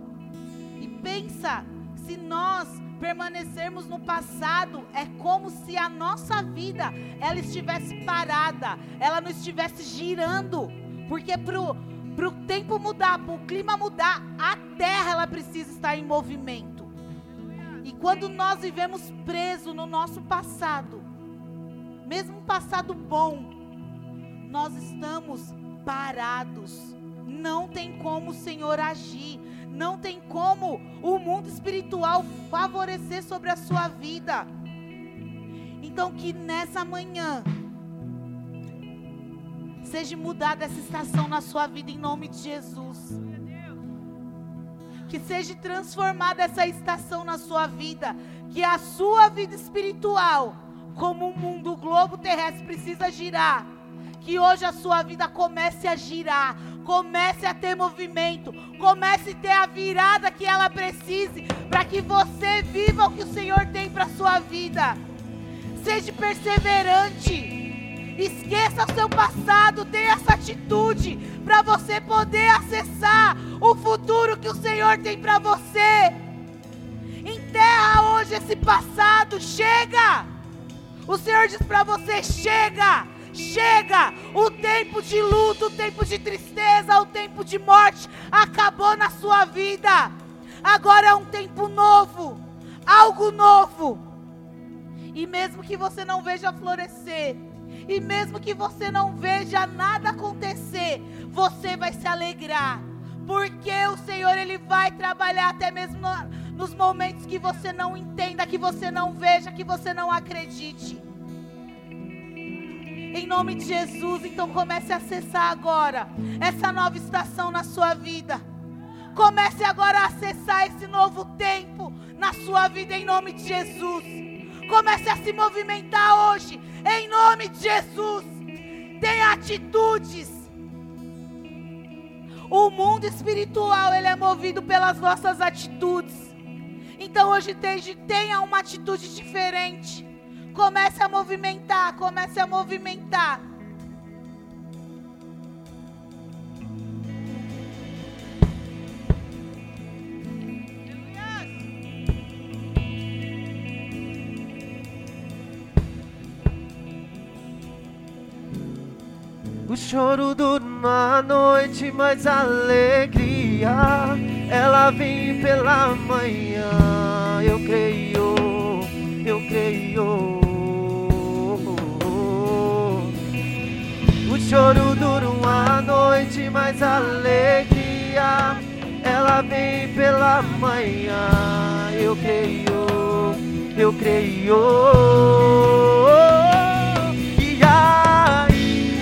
E pensa, se nós permanecermos no passado, é como se a nossa vida ela estivesse parada, ela não estivesse girando, porque para o tempo mudar, para o clima mudar, a terra ela precisa estar em movimento. E quando nós vivemos presos no nosso passado, mesmo um passado bom, nós estamos parados. Não tem como o Senhor agir, não tem como o mundo espiritual favorecer sobre a sua vida. Então, que nessa manhã seja mudada essa estação na sua vida em nome de Jesus. Que seja transformada essa estação na sua vida, que a sua vida espiritual, como o mundo, o globo terrestre precisa girar, que hoje a sua vida comece a girar, comece a ter movimento, comece a ter a virada que ela precise para que você viva o que o Senhor tem para sua vida. Seja perseverante. Esqueça o seu passado, tenha essa atitude para você poder acessar o futuro que o Senhor tem para você. Enterra hoje esse passado, chega. O Senhor diz para você: chega. Chega! O tempo de luto, o tempo de tristeza, o tempo de morte acabou na sua vida. Agora é um tempo novo, algo novo. E mesmo que você não veja florescer, e mesmo que você não veja nada acontecer, você vai se alegrar, porque o Senhor ele vai trabalhar até mesmo no, nos momentos que você não entenda, que você não veja, que você não acredite. Em nome de Jesus, então comece a acessar agora essa nova estação na sua vida. Comece agora a acessar esse novo tempo na sua vida em nome de Jesus. Comece a se movimentar hoje em nome de Jesus. Tenha atitudes. O mundo espiritual, ele é movido pelas nossas atitudes. Então hoje tenha uma atitude diferente. Comece a movimentar, comece a movimentar. O choro dura uma noite, mas a alegria ela vem pela manhã. Eu creio, eu creio. Choro dura uma noite, mas a alegria ela vem pela manhã. Eu creio, eu creio. E aí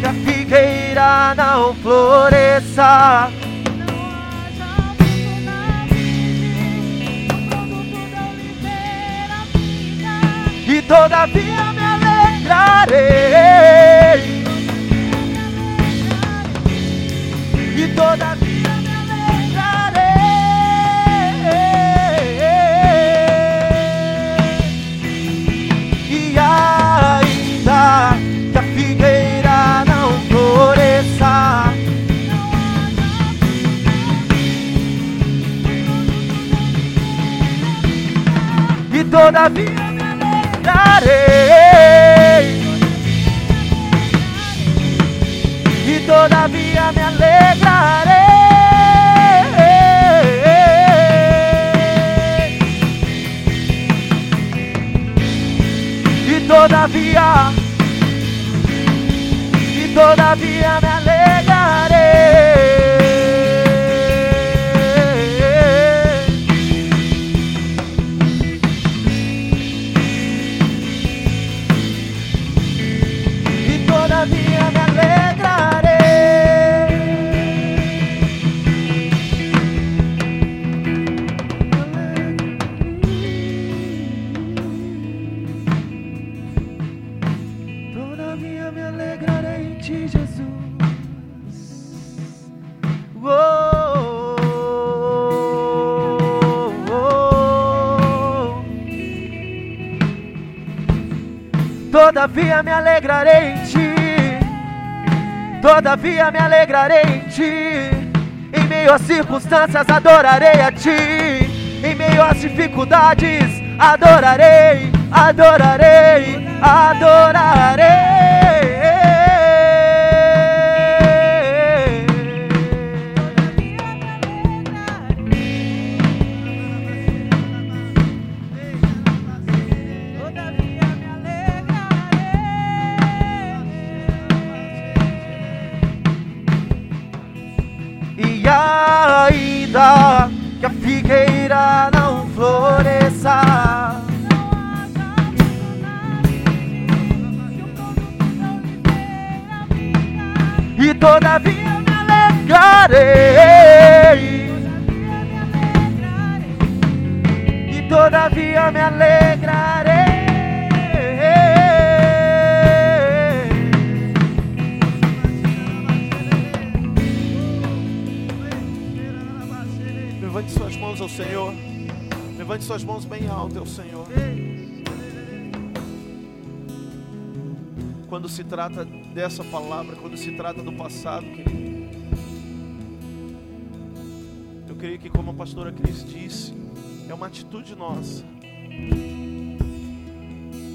que a figueira não floresça. E todavia me alegrarei. E todavia me alegrarei. E ainda que a figueira não floresça. E todavia me alegrarei. y todavía me alegraré. Y todavía, y todavía me alegraré. Todavia me alegrarei em ti. Todavia me alegrarei em ti. Em meio às circunstâncias adorarei a ti. Em meio às dificuldades adorarei, adorarei, adorarei. Se trata dessa palavra, quando se trata do passado, querido, eu creio que, como a pastora Cris disse, é uma atitude nossa.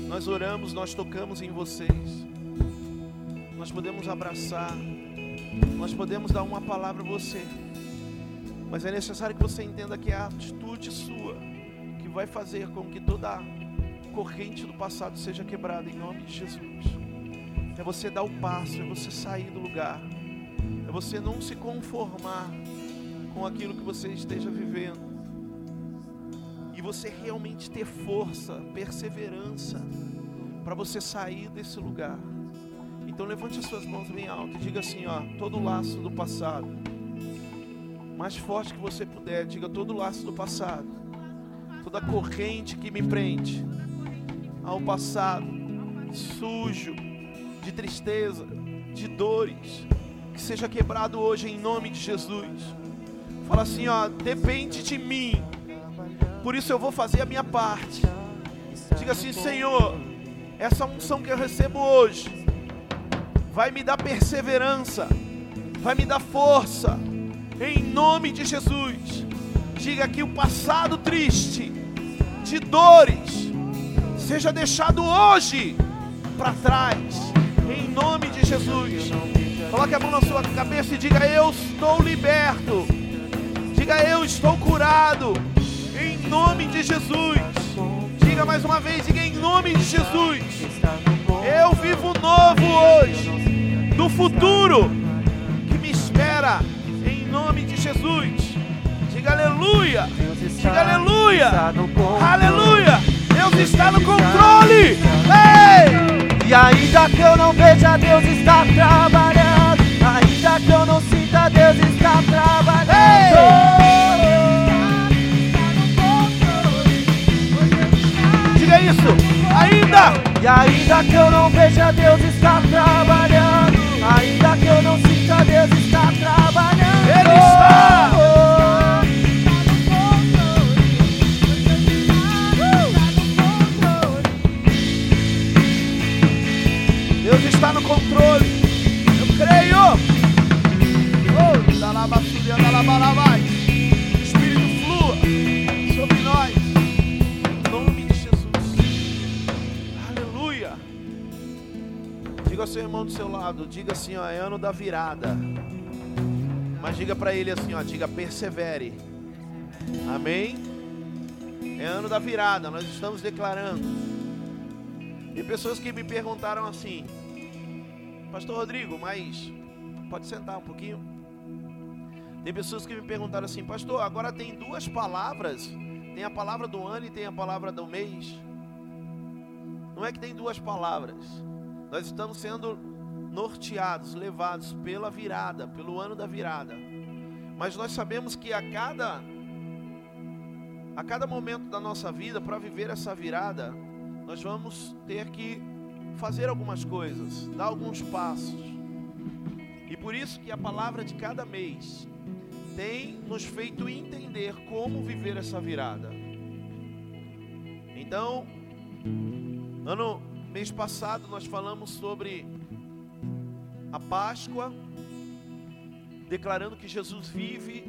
Nós oramos, nós tocamos em vocês, nós podemos abraçar, nós podemos dar uma palavra a você. Mas é necessário que você entenda que é a atitude sua que vai fazer com que toda corrente do passado seja quebrada em nome de Jesus. É você dar o passo, é você sair do lugar, é você não se conformar com aquilo que você esteja vivendo, e você realmente ter força, perseverança, para você sair desse lugar. Então levante as suas mãos bem alto e diga assim: ó, todo laço do passado mais forte que você puder, diga todo laço do passado, toda corrente que me prende ao passado, sujo, de tristeza, de dores, que seja quebrado hoje em nome de Jesus. Fala assim, ó, depende de mim. Por isso eu vou fazer a minha parte. Diga assim, Senhor, essa unção que eu recebo hoje vai me dar perseverança, vai me dar força em nome de Jesus. Diga que o passado triste, de dores, seja deixado hoje para trás, em nome de Jesus. Coloque a mão na sua cabeça e diga: Eu estou liberto. Diga: Eu estou curado, em nome de Jesus. Diga mais uma vez: diga em nome de Jesus. Eu vivo novo hoje, do futuro que me espera nome de Jesus. Diga aleluia. Diga aleluia. Aleluia. Deus está no controle. Ei! E ainda que eu não veja, Deus está trabalhando. Ainda que eu não sinta, Deus está trabalhando. Diga isso. Ainda. E ainda que eu não veja, Deus está trabalhando. Ainda que eu não sinta, Deus está trabalhando. Ele está. Diga ao seu irmão do seu lado, diga assim, ó, é ano da virada. Mas diga para ele assim, ó, diga persevere. Amém? É ano da virada, nós estamos declarando. E pessoas que me perguntaram assim: Pastor Rodrigo, mas pode sentar um pouquinho. Tem pessoas que me perguntaram assim, pastor, agora tem duas palavras, tem a palavra do ano e tem a palavra do mês. Não é que tem duas palavras. Nós estamos sendo norteados, levados pela virada, pelo ano da virada. Mas nós sabemos que a cada a cada momento da nossa vida, para viver essa virada, nós vamos ter que fazer algumas coisas, dar alguns passos. E por isso que a palavra de cada mês tem nos feito entender como viver essa virada. Então, ano mês passado nós falamos sobre a Páscoa, declarando que Jesus vive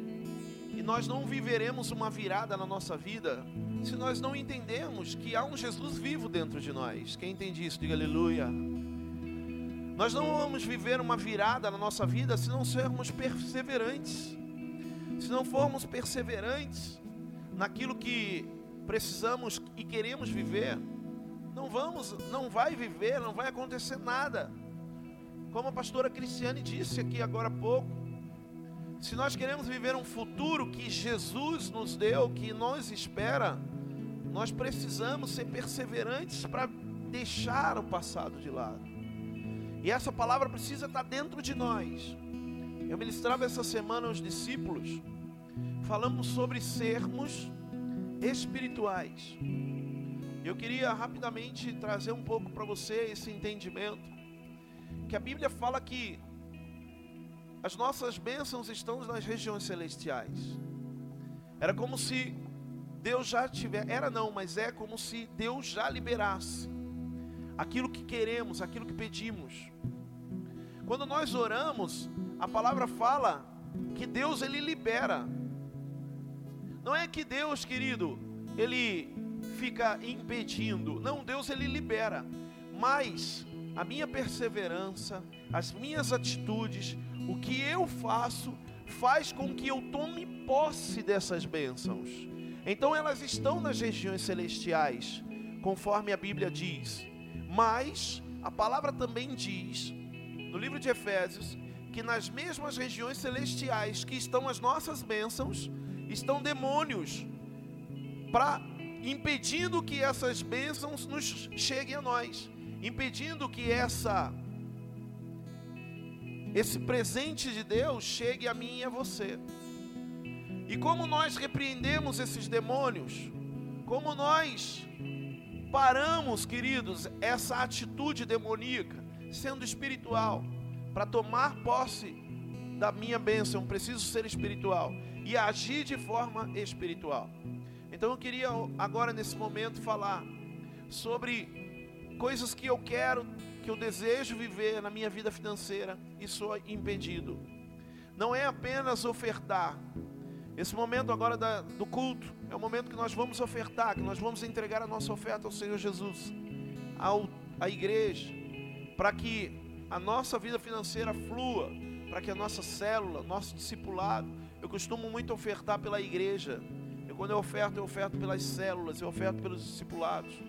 e nós não viveremos uma virada na nossa vida se nós não entendermos que há um Jesus vivo dentro de nós. Quem entende isso, diga aleluia. Nós não vamos viver uma virada na nossa vida se não sermos perseverantes. Se não formos perseverantes naquilo que precisamos e queremos viver, não vamos, não vai viver, não vai acontecer nada. Como a pastora Cristiane disse aqui agora há pouco, se nós queremos viver um futuro que Jesus nos deu, que nos espera, nós precisamos ser perseverantes para deixar o passado de lado. E essa palavra precisa estar dentro de nós. Eu ministrava essa semana aos discípulos, falamos sobre sermos espirituais. Eu queria rapidamente trazer um pouco para você esse entendimento, que a Bíblia fala que as nossas bênçãos estão nas regiões celestiais. Era como se Deus já tivesse, era não, mas é como se Deus já liberasse aquilo que queremos, aquilo que pedimos. Quando nós oramos, a palavra fala que Deus ele libera. Não é que Deus, querido, ele fica impedindo. Não, Deus ele libera. Mas a minha perseverança, as minhas atitudes, o que eu faço, faz com que eu tome posse dessas bênçãos. Então elas estão nas regiões celestiais, conforme a Bíblia diz. Mas a palavra também diz, no livro de Efésios, que nas mesmas regiões celestiais que estão as nossas bênçãos, estão demônios para impedindo que essas bênçãos nos cheguem a nós impedindo que essa esse presente de Deus chegue a mim e a você. E como nós repreendemos esses demônios, como nós paramos, queridos, essa atitude demoníaca, sendo espiritual, para tomar posse da minha bênção, preciso ser espiritual e agir de forma espiritual. Então eu queria agora nesse momento falar sobre coisas que eu quero, que eu desejo viver na minha vida financeira e sou impedido. Não é apenas ofertar. Esse momento agora da, do culto é o momento que nós vamos ofertar, que nós vamos entregar a nossa oferta ao Senhor Jesus, ao, à igreja, para que a nossa vida financeira flua, para que a nossa célula, nosso discipulado, eu costumo muito ofertar pela igreja. Quando eu oferto, eu oferto pelas células, eu oferto pelos discipulados.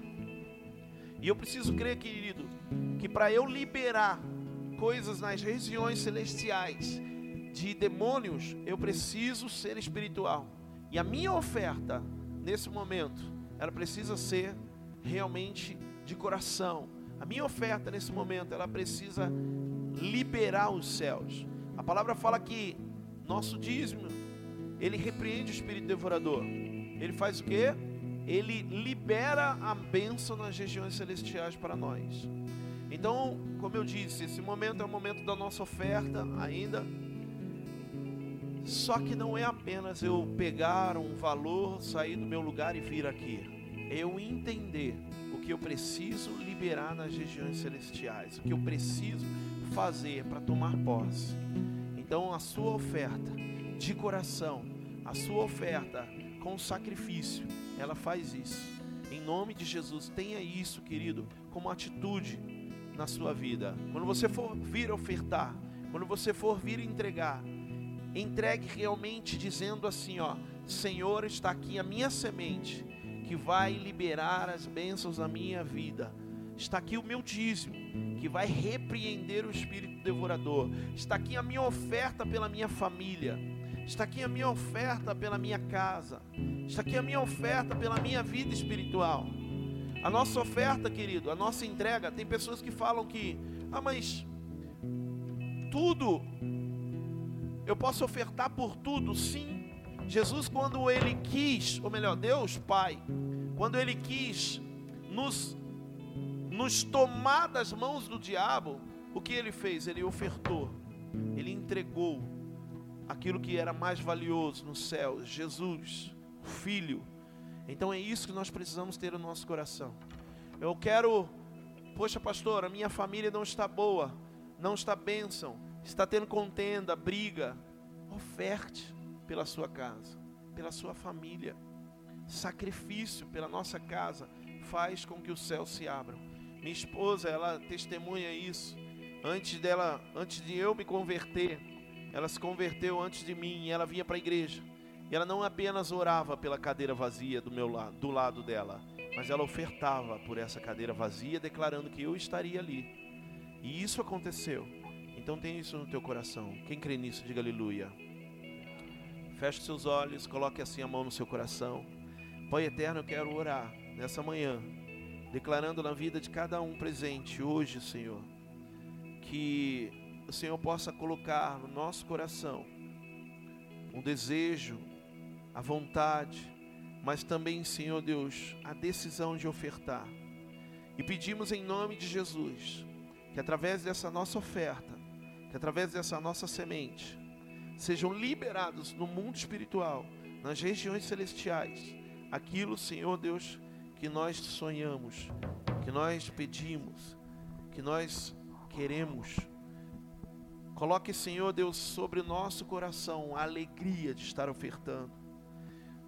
E eu preciso crer, querido, que para eu liberar coisas nas regiões celestiais de demônios, eu preciso ser espiritual. E a minha oferta, nesse momento, ela precisa ser realmente de coração. A minha oferta nesse momento, ela precisa liberar os céus. A palavra fala que nosso dízimo, ele repreende o espírito devorador. Ele faz o quê? ele libera a bênção nas regiões celestiais para nós. Então, como eu disse, esse momento é o momento da nossa oferta ainda. Só que não é apenas eu pegar um valor, sair do meu lugar e vir aqui. É eu entender o que eu preciso liberar nas regiões celestiais, o que eu preciso fazer para tomar posse. Então, a sua oferta de coração, a sua oferta com sacrifício, ela faz isso. Em nome de Jesus, tenha isso, querido, como atitude na sua vida. Quando você for vir ofertar, quando você for vir entregar, entregue realmente dizendo assim, ó: Senhor, está aqui a minha semente que vai liberar as bênçãos na minha vida. Está aqui o meu dízimo, que vai repreender o espírito devorador. Está aqui a minha oferta pela minha família. Está aqui a minha oferta pela minha casa. Está aqui a minha oferta pela minha vida espiritual. A nossa oferta, querido, a nossa entrega, tem pessoas que falam que, ah, mas tudo, eu posso ofertar por tudo, sim. Jesus, quando ele quis, ou melhor, Deus Pai, quando ele quis nos, nos tomar das mãos do diabo, o que ele fez? Ele ofertou, ele entregou aquilo que era mais valioso no céu, Jesus, o Filho então é isso que nós precisamos ter no nosso coração. Eu quero, poxa, pastor, a minha família não está boa, não está bênção, está tendo contenda, briga. Oferte pela sua casa, pela sua família. Sacrifício pela nossa casa faz com que o céu se abra. Minha esposa, ela testemunha isso. Antes dela, antes de eu me converter, ela se converteu antes de mim e ela vinha para a igreja. E ela não apenas orava pela cadeira vazia do meu lado, do lado dela, mas ela ofertava por essa cadeira vazia, declarando que eu estaria ali. E isso aconteceu. Então tem isso no teu coração. Quem crê nisso, diga aleluia. Feche seus olhos, coloque assim a mão no seu coração. Pai eterno, eu quero orar nessa manhã, declarando na vida de cada um presente hoje, Senhor, que Senhor possa colocar no nosso coração um desejo, a vontade, mas também, Senhor Deus, a decisão de ofertar. E pedimos em nome de Jesus que através dessa nossa oferta, que através dessa nossa semente, sejam liberados no mundo espiritual, nas regiões celestiais, aquilo, Senhor Deus, que nós sonhamos, que nós pedimos, que nós queremos. Coloque, Senhor Deus, sobre o nosso coração a alegria de estar ofertando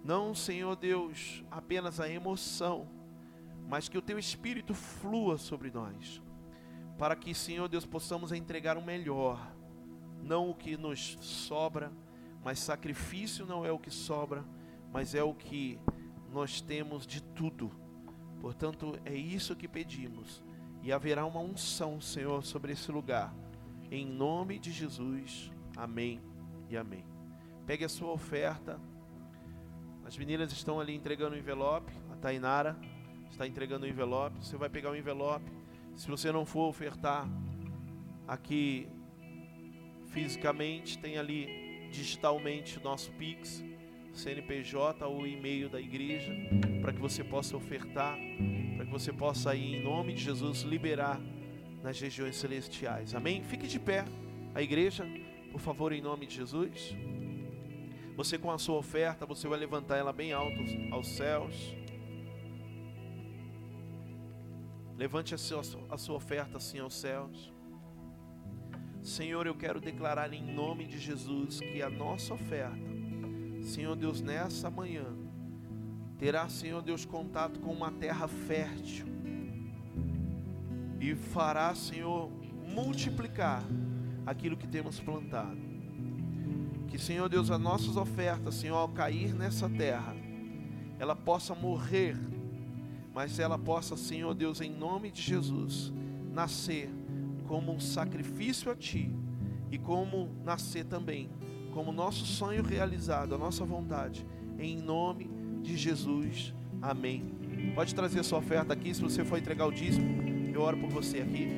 não, Senhor Deus, apenas a emoção, mas que o teu espírito flua sobre nós, para que, Senhor Deus, possamos entregar o melhor, não o que nos sobra, mas sacrifício não é o que sobra, mas é o que nós temos de tudo. Portanto, é isso que pedimos, e haverá uma unção, Senhor, sobre esse lugar. Em nome de Jesus. Amém e amém. Pegue a sua oferta. As meninas estão ali entregando o envelope. A Tainara está entregando o envelope. Você vai pegar o envelope. Se você não for ofertar aqui fisicamente, tem ali digitalmente o nosso Pix, CNPJ ou e-mail da igreja, para que você possa ofertar, para que você possa aí, em nome de Jesus, liberar nas regiões celestiais. Amém? Fique de pé, a igreja, por favor, em nome de Jesus. Você com a sua oferta, você vai levantar ela bem alto aos céus. Levante a sua, a sua oferta assim aos céus. Senhor, eu quero declarar em nome de Jesus que a nossa oferta, Senhor Deus, nessa manhã, terá, Senhor Deus, contato com uma terra fértil e fará, Senhor, multiplicar aquilo que temos plantado. Que, Senhor Deus, as nossas ofertas, Senhor, ao cair nessa terra, ela possa morrer, mas ela possa, Senhor Deus, em nome de Jesus, nascer como um sacrifício a Ti e como nascer também como nosso sonho realizado, a nossa vontade, em nome de Jesus. Amém. Pode trazer sua oferta aqui, se você for entregar o dízimo, eu oro por você aqui.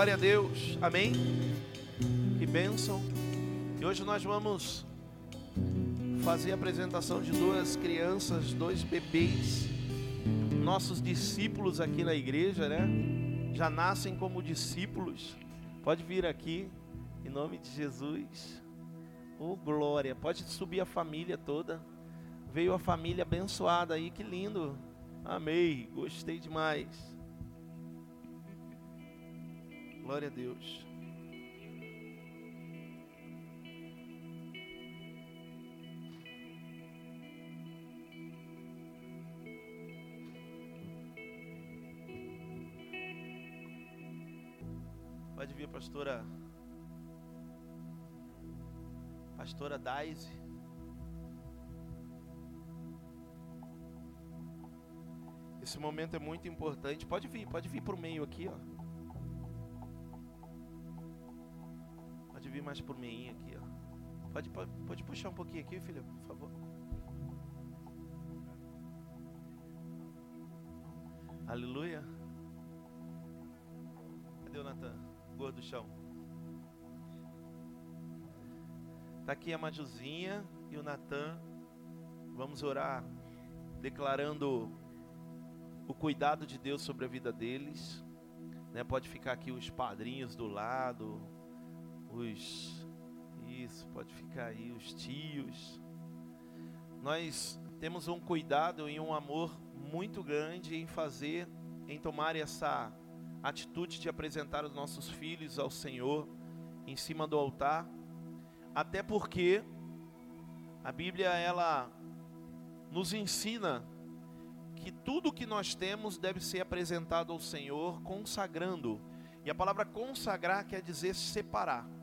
Glória a Deus. Amém. Que bênção. E hoje nós vamos fazer a apresentação de duas crianças, dois bebês, nossos discípulos aqui na igreja, né? Já nascem como discípulos. Pode vir aqui, em nome de Jesus. Oh, glória. Pode subir a família toda. Veio a família abençoada aí, que lindo. Amei, gostei demais. Glória a Deus. Pode vir, pastora. Pastora Daisy. Esse momento é muito importante. Pode vir, pode vir para o meio aqui, ó. Pode vir mais por meio aqui, ó. Pode, pode, pode puxar um pouquinho aqui, filho, por favor. Aleluia. Cadê o Natan? Gordo do chão. Tá aqui a Majuzinha e o Natan. Vamos orar declarando o cuidado de Deus sobre a vida deles. Né? Pode ficar aqui os padrinhos do lado, os isso, pode ficar aí os tios. Nós temos um cuidado e um amor muito grande em fazer, em tomar essa atitude de apresentar os nossos filhos ao Senhor em cima do altar, até porque a Bíblia ela nos ensina que tudo que nós temos deve ser apresentado ao Senhor, consagrando. E a palavra consagrar quer dizer separar.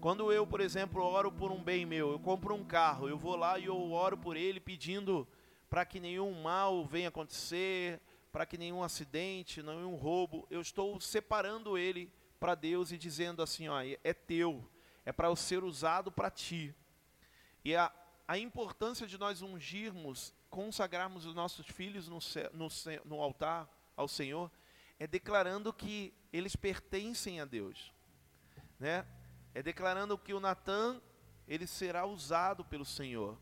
Quando eu, por exemplo, oro por um bem meu, eu compro um carro, eu vou lá e eu oro por ele pedindo para que nenhum mal venha acontecer, para que nenhum acidente, nenhum roubo, eu estou separando ele para Deus e dizendo assim, ó, é teu, é para ser usado para ti. E a, a importância de nós ungirmos consagrarmos os nossos filhos no, no, no altar ao Senhor é declarando que eles pertencem a Deus, né? É declarando que o Natan ele será usado pelo Senhor.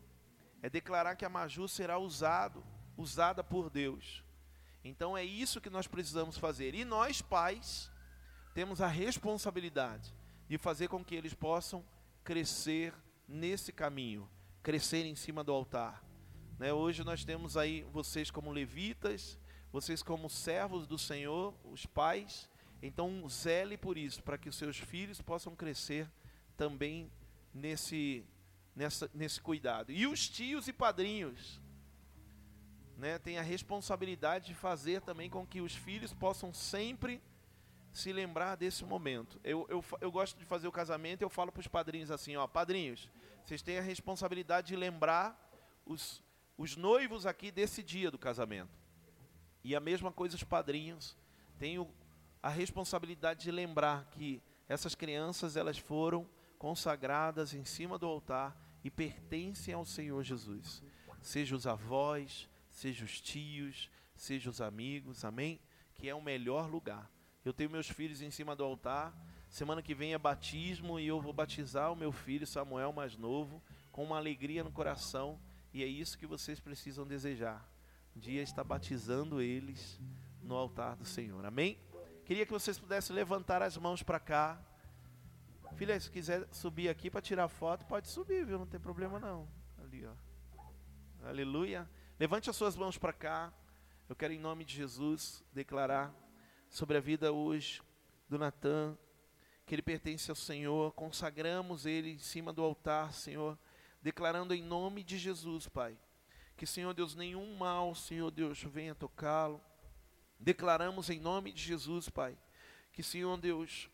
É declarar que a Maju será usado, usada por Deus. Então é isso que nós precisamos fazer. E nós pais temos a responsabilidade de fazer com que eles possam crescer nesse caminho, crescer em cima do altar. Né? Hoje nós temos aí vocês como levitas, vocês como servos do Senhor, os pais. Então zele por isso, para que os seus filhos possam crescer também nesse, nessa, nesse cuidado. E os tios e padrinhos, né, têm a responsabilidade de fazer também com que os filhos possam sempre se lembrar desse momento. Eu, eu, eu gosto de fazer o casamento, eu falo para os padrinhos assim, ó, padrinhos, vocês têm a responsabilidade de lembrar os, os noivos aqui desse dia do casamento. E a mesma coisa os padrinhos têm a responsabilidade de lembrar que essas crianças elas foram consagradas em cima do altar e pertencem ao Senhor Jesus. Seja os avós, seja os tios, seja os amigos, amém? Que é o melhor lugar. Eu tenho meus filhos em cima do altar. Semana que vem é batismo e eu vou batizar o meu filho Samuel mais novo com uma alegria no coração e é isso que vocês precisam desejar. Um dia estar batizando eles no altar do Senhor. Amém? Queria que vocês pudessem levantar as mãos para cá. Filha, se quiser subir aqui para tirar foto, pode subir, viu? Não tem problema não. Ali, ó. Aleluia. Levante as suas mãos para cá. Eu quero, em nome de Jesus, declarar sobre a vida hoje do Natan, que ele pertence ao Senhor. Consagramos ele em cima do altar, Senhor declarando em nome de Jesus, Pai, que, Senhor Deus, nenhum mal, Senhor Deus, venha tocá-lo. Declaramos em nome de Jesus, Pai, que, Senhor Deus,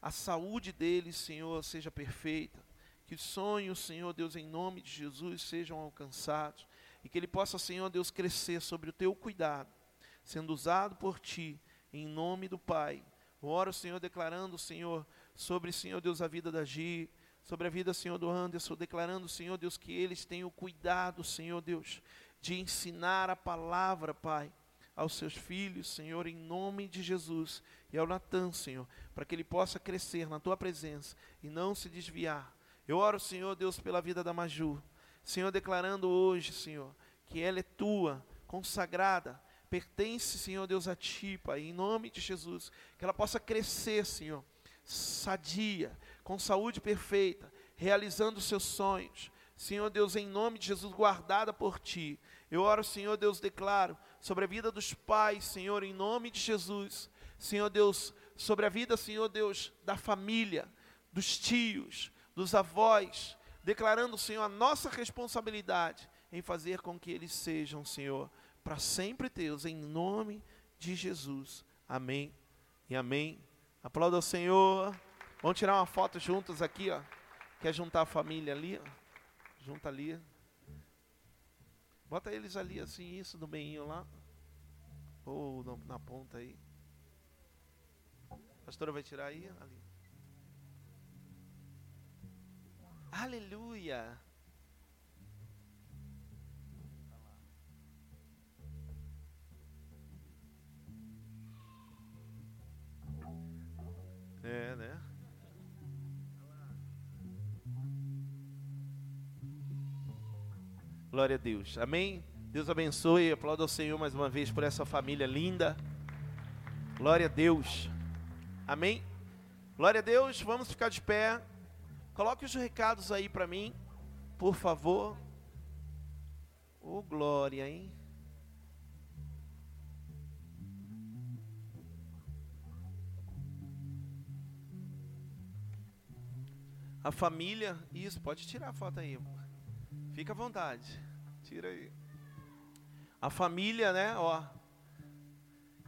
a saúde dele, Senhor, seja perfeita. Que sonhos, Senhor Deus, em nome de Jesus, sejam alcançados. E que ele possa, Senhor Deus, crescer sobre o teu cuidado, sendo usado por ti, em nome do Pai. Oro, Senhor, declarando, Senhor, sobre, Senhor Deus, a vida da Gi, sobre a vida, Senhor, do Anderson, declarando, Senhor Deus, que eles tenham cuidado, Senhor Deus, de ensinar a palavra, Pai, aos seus filhos, Senhor, em nome de Jesus, e ao Natan, Senhor, para que ele possa crescer na tua presença e não se desviar. Eu oro, Senhor Deus, pela vida da Maju. Senhor, declarando hoje, Senhor, que ela é tua, consagrada, pertence, Senhor Deus, a ti, Pai, em nome de Jesus, que ela possa crescer, Senhor, sadia, com saúde perfeita, realizando os seus sonhos. Senhor Deus, em nome de Jesus, guardada por ti. Eu oro, Senhor Deus, declaro sobre a vida dos pais, Senhor, em nome de Jesus. Senhor Deus, sobre a vida, Senhor Deus, da família, dos tios, dos avós, declarando, Senhor, a nossa responsabilidade em fazer com que eles sejam, Senhor, para sempre teus, em nome de Jesus. Amém e amém. Aplauda o Senhor. Vamos tirar uma foto juntos aqui, ó. Quer juntar a família ali? Ó? Junta ali. Bota eles ali assim, isso no meinho lá. Ou no, na ponta aí. A pastora vai tirar aí? Ali. Aleluia. É, né? Glória a Deus. Amém? Deus abençoe. Aplauda ao Senhor mais uma vez por essa família linda. Glória a Deus. Amém? Glória a Deus. Vamos ficar de pé. Coloque os recados aí para mim, por favor. Ô oh, glória, hein? A família, isso, pode tirar a foto aí. Fica à vontade. Tira aí. A família, né, ó.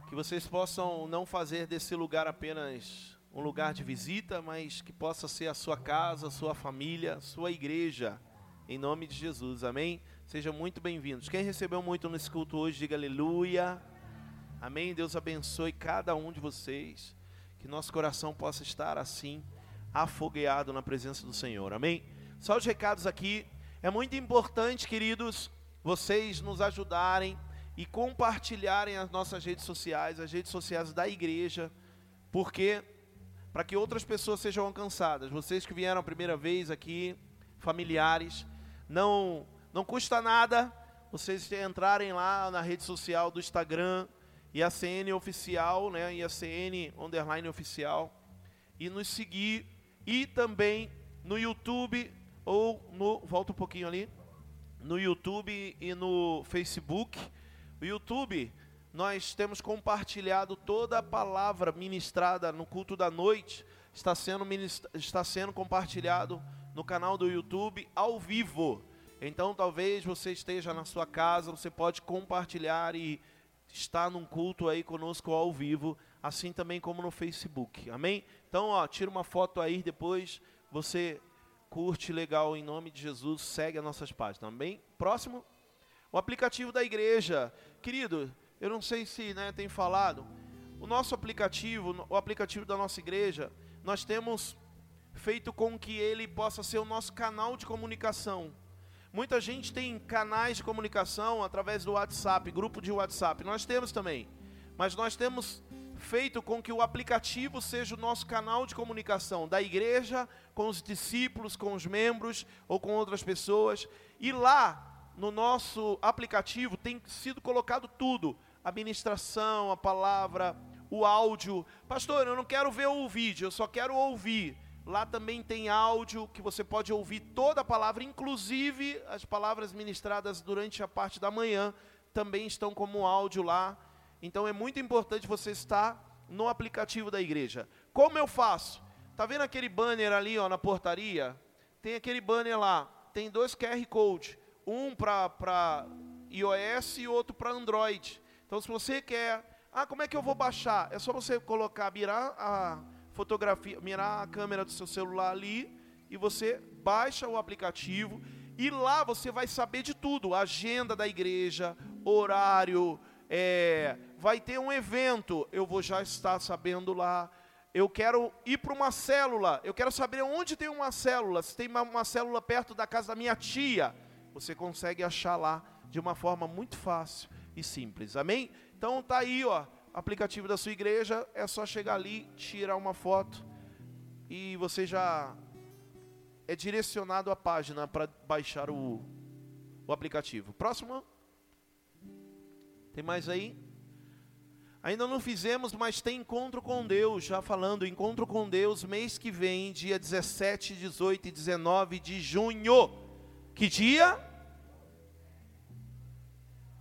Que vocês possam não fazer desse lugar apenas um lugar de visita, mas que possa ser a sua casa, a sua família, a sua igreja. Em nome de Jesus, amém? Sejam muito bem-vindos. Quem recebeu muito nesse culto hoje, diga aleluia. Amém? Deus abençoe cada um de vocês. Que nosso coração possa estar assim afogueado na presença do Senhor. Amém? Só os recados aqui. É muito importante, queridos, vocês nos ajudarem e compartilharem as nossas redes sociais, as redes sociais da igreja, porque para que outras pessoas sejam alcançadas. Vocês que vieram a primeira vez aqui, familiares, não não custa nada vocês entrarem lá na rede social do Instagram e a CN oficial, né, e a CN underline oficial e nos seguir e também no YouTube ou no volta um pouquinho ali no YouTube e no Facebook. YouTube nós temos compartilhado toda a palavra ministrada no culto da noite está sendo está sendo compartilhado no canal do YouTube ao vivo. Então talvez você esteja na sua casa, você pode compartilhar e estar num culto aí conosco ao vivo, assim também como no Facebook. Amém? Então, ó, tira uma foto aí, depois você curte legal em nome de Jesus, segue as nossas páginas, amém? Próximo, o aplicativo da igreja. Querido, eu não sei se né, tem falado, o nosso aplicativo, o aplicativo da nossa igreja, nós temos feito com que ele possa ser o nosso canal de comunicação. Muita gente tem canais de comunicação através do WhatsApp, grupo de WhatsApp. Nós temos também. Mas nós temos feito com que o aplicativo seja o nosso canal de comunicação da igreja com os discípulos, com os membros ou com outras pessoas. E lá no nosso aplicativo tem sido colocado tudo: a ministração, a palavra, o áudio. Pastor, eu não quero ver o vídeo, eu só quero ouvir. Lá também tem áudio que você pode ouvir toda a palavra, inclusive as palavras ministradas durante a parte da manhã também estão como áudio lá. Então é muito importante você estar no aplicativo da igreja. Como eu faço? Tá vendo aquele banner ali, ó, na portaria? Tem aquele banner lá. Tem dois QR Code, um para iOS e outro para Android. Então se você quer, ah, como é que eu vou baixar? É só você colocar, mirar a fotografia, mirar a câmera do seu celular ali e você baixa o aplicativo e lá você vai saber de tudo, agenda da igreja, horário, é, vai ter um evento, eu vou já estar sabendo lá. Eu quero ir para uma célula, eu quero saber onde tem uma célula. Se tem uma, uma célula perto da casa da minha tia, você consegue achar lá de uma forma muito fácil e simples. Amém? Então tá aí, ó, aplicativo da sua igreja, é só chegar ali, tirar uma foto e você já é direcionado à página para baixar o, o aplicativo. Próximo. Tem mais aí? Ainda não fizemos, mas tem encontro com Deus, já falando, encontro com Deus mês que vem, dia 17, 18 e 19 de junho. Que dia?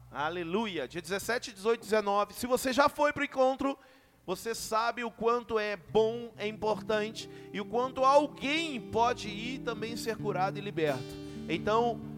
Aleluia. Dia 17, 18 e 19. Se você já foi para o encontro, você sabe o quanto é bom, é importante e o quanto alguém pode ir também ser curado e liberto. Então,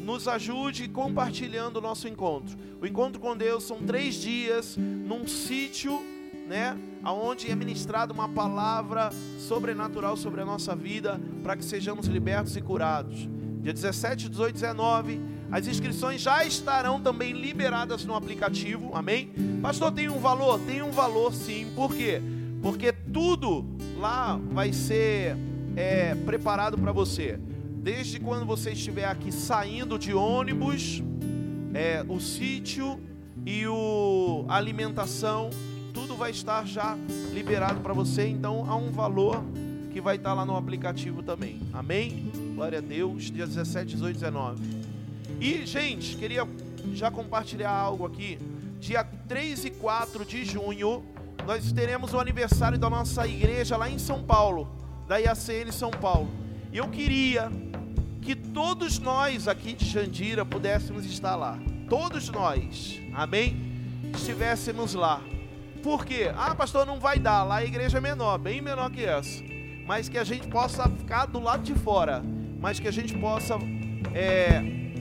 nos ajude compartilhando o nosso encontro. O encontro com Deus são três dias num sítio, né? Onde é ministrada uma palavra sobrenatural sobre a nossa vida, para que sejamos libertos e curados. Dia 17, 18, 19. As inscrições já estarão também liberadas no aplicativo, amém? Pastor, tem um valor? Tem um valor sim, por quê? Porque tudo lá vai ser é, preparado para você Desde quando você estiver aqui saindo de ônibus, é, o sítio e o, alimentação, tudo vai estar já liberado para você. Então há um valor que vai estar lá no aplicativo também. Amém? Glória a Deus. Dia 17, 18, 19. E, gente, queria já compartilhar algo aqui. Dia 3 e 4 de junho, nós teremos o aniversário da nossa igreja lá em São Paulo, da IACN São Paulo. E eu queria que todos nós aqui de Jandira pudéssemos estar lá. Todos nós, amém? Estivéssemos lá. Por quê? Ah, pastor, não vai dar. Lá a igreja é menor, bem menor que essa. Mas que a gente possa ficar do lado de fora. Mas que a gente possa é,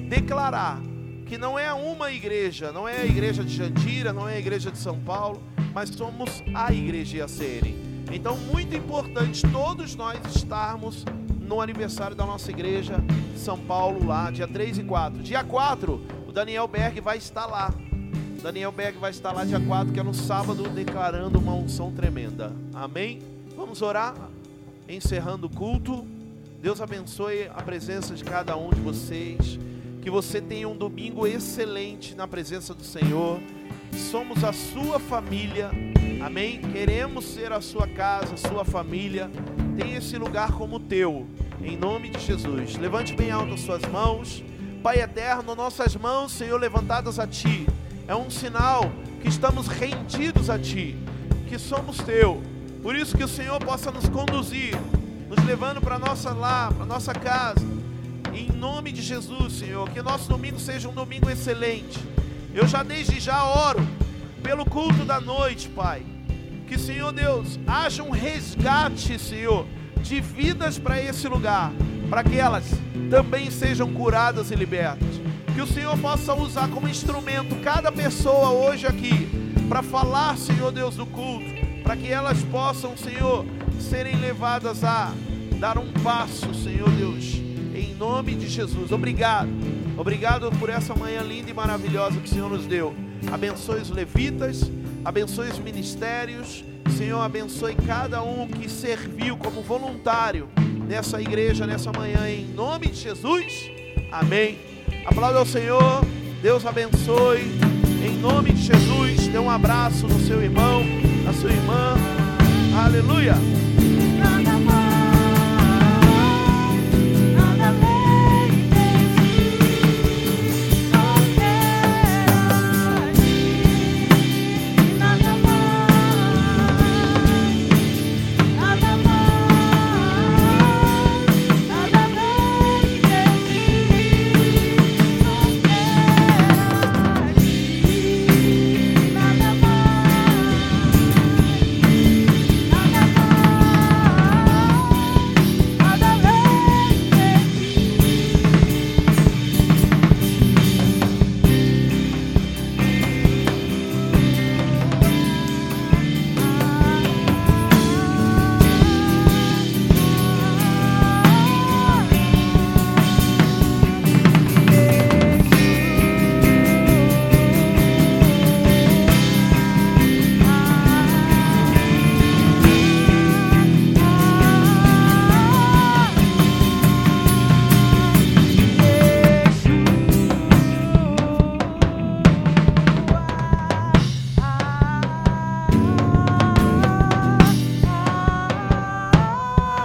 declarar que não é uma igreja, não é a igreja de Jandira, não é a igreja de São Paulo, mas somos a igreja IACN. Então, muito importante todos nós estarmos no aniversário da nossa igreja São Paulo lá, dia 3 e 4. Dia 4, o Daniel Berg vai estar lá. O Daniel Berg vai estar lá dia 4, que é no sábado, declarando uma unção tremenda. Amém? Vamos orar, encerrando o culto. Deus abençoe a presença de cada um de vocês. Que você tenha um domingo excelente na presença do Senhor. Somos a sua família. Amém? Queremos ser a sua casa, a sua família. Tem esse lugar como teu em nome de Jesus. Levante bem alto as suas mãos. Pai eterno, nossas mãos, Senhor, levantadas a Ti, é um sinal que estamos rendidos a Ti, que somos Teu. Por isso que o Senhor possa nos conduzir, nos levando para nossa lá, para nossa casa. Em nome de Jesus, Senhor, que nosso domingo seja um domingo excelente. Eu já desde já oro pelo culto da noite, Pai. Que, Senhor Deus, haja um resgate, Senhor, de vidas para esse lugar, para que elas também sejam curadas e libertas. Que o Senhor possa usar como instrumento cada pessoa hoje aqui, para falar, Senhor Deus, do culto, para que elas possam, Senhor, serem levadas a dar um passo, Senhor Deus, em nome de Jesus. Obrigado, obrigado por essa manhã linda e maravilhosa que o Senhor nos deu. Abençoe os levitas, abençoe os ministérios Senhor, abençoe cada um que serviu como voluntário nessa igreja, nessa manhã, em nome de Jesus. Amém. Aplauda ao Senhor. Deus abençoe. Em nome de Jesus, dê um abraço no seu irmão, na sua irmã. Aleluia.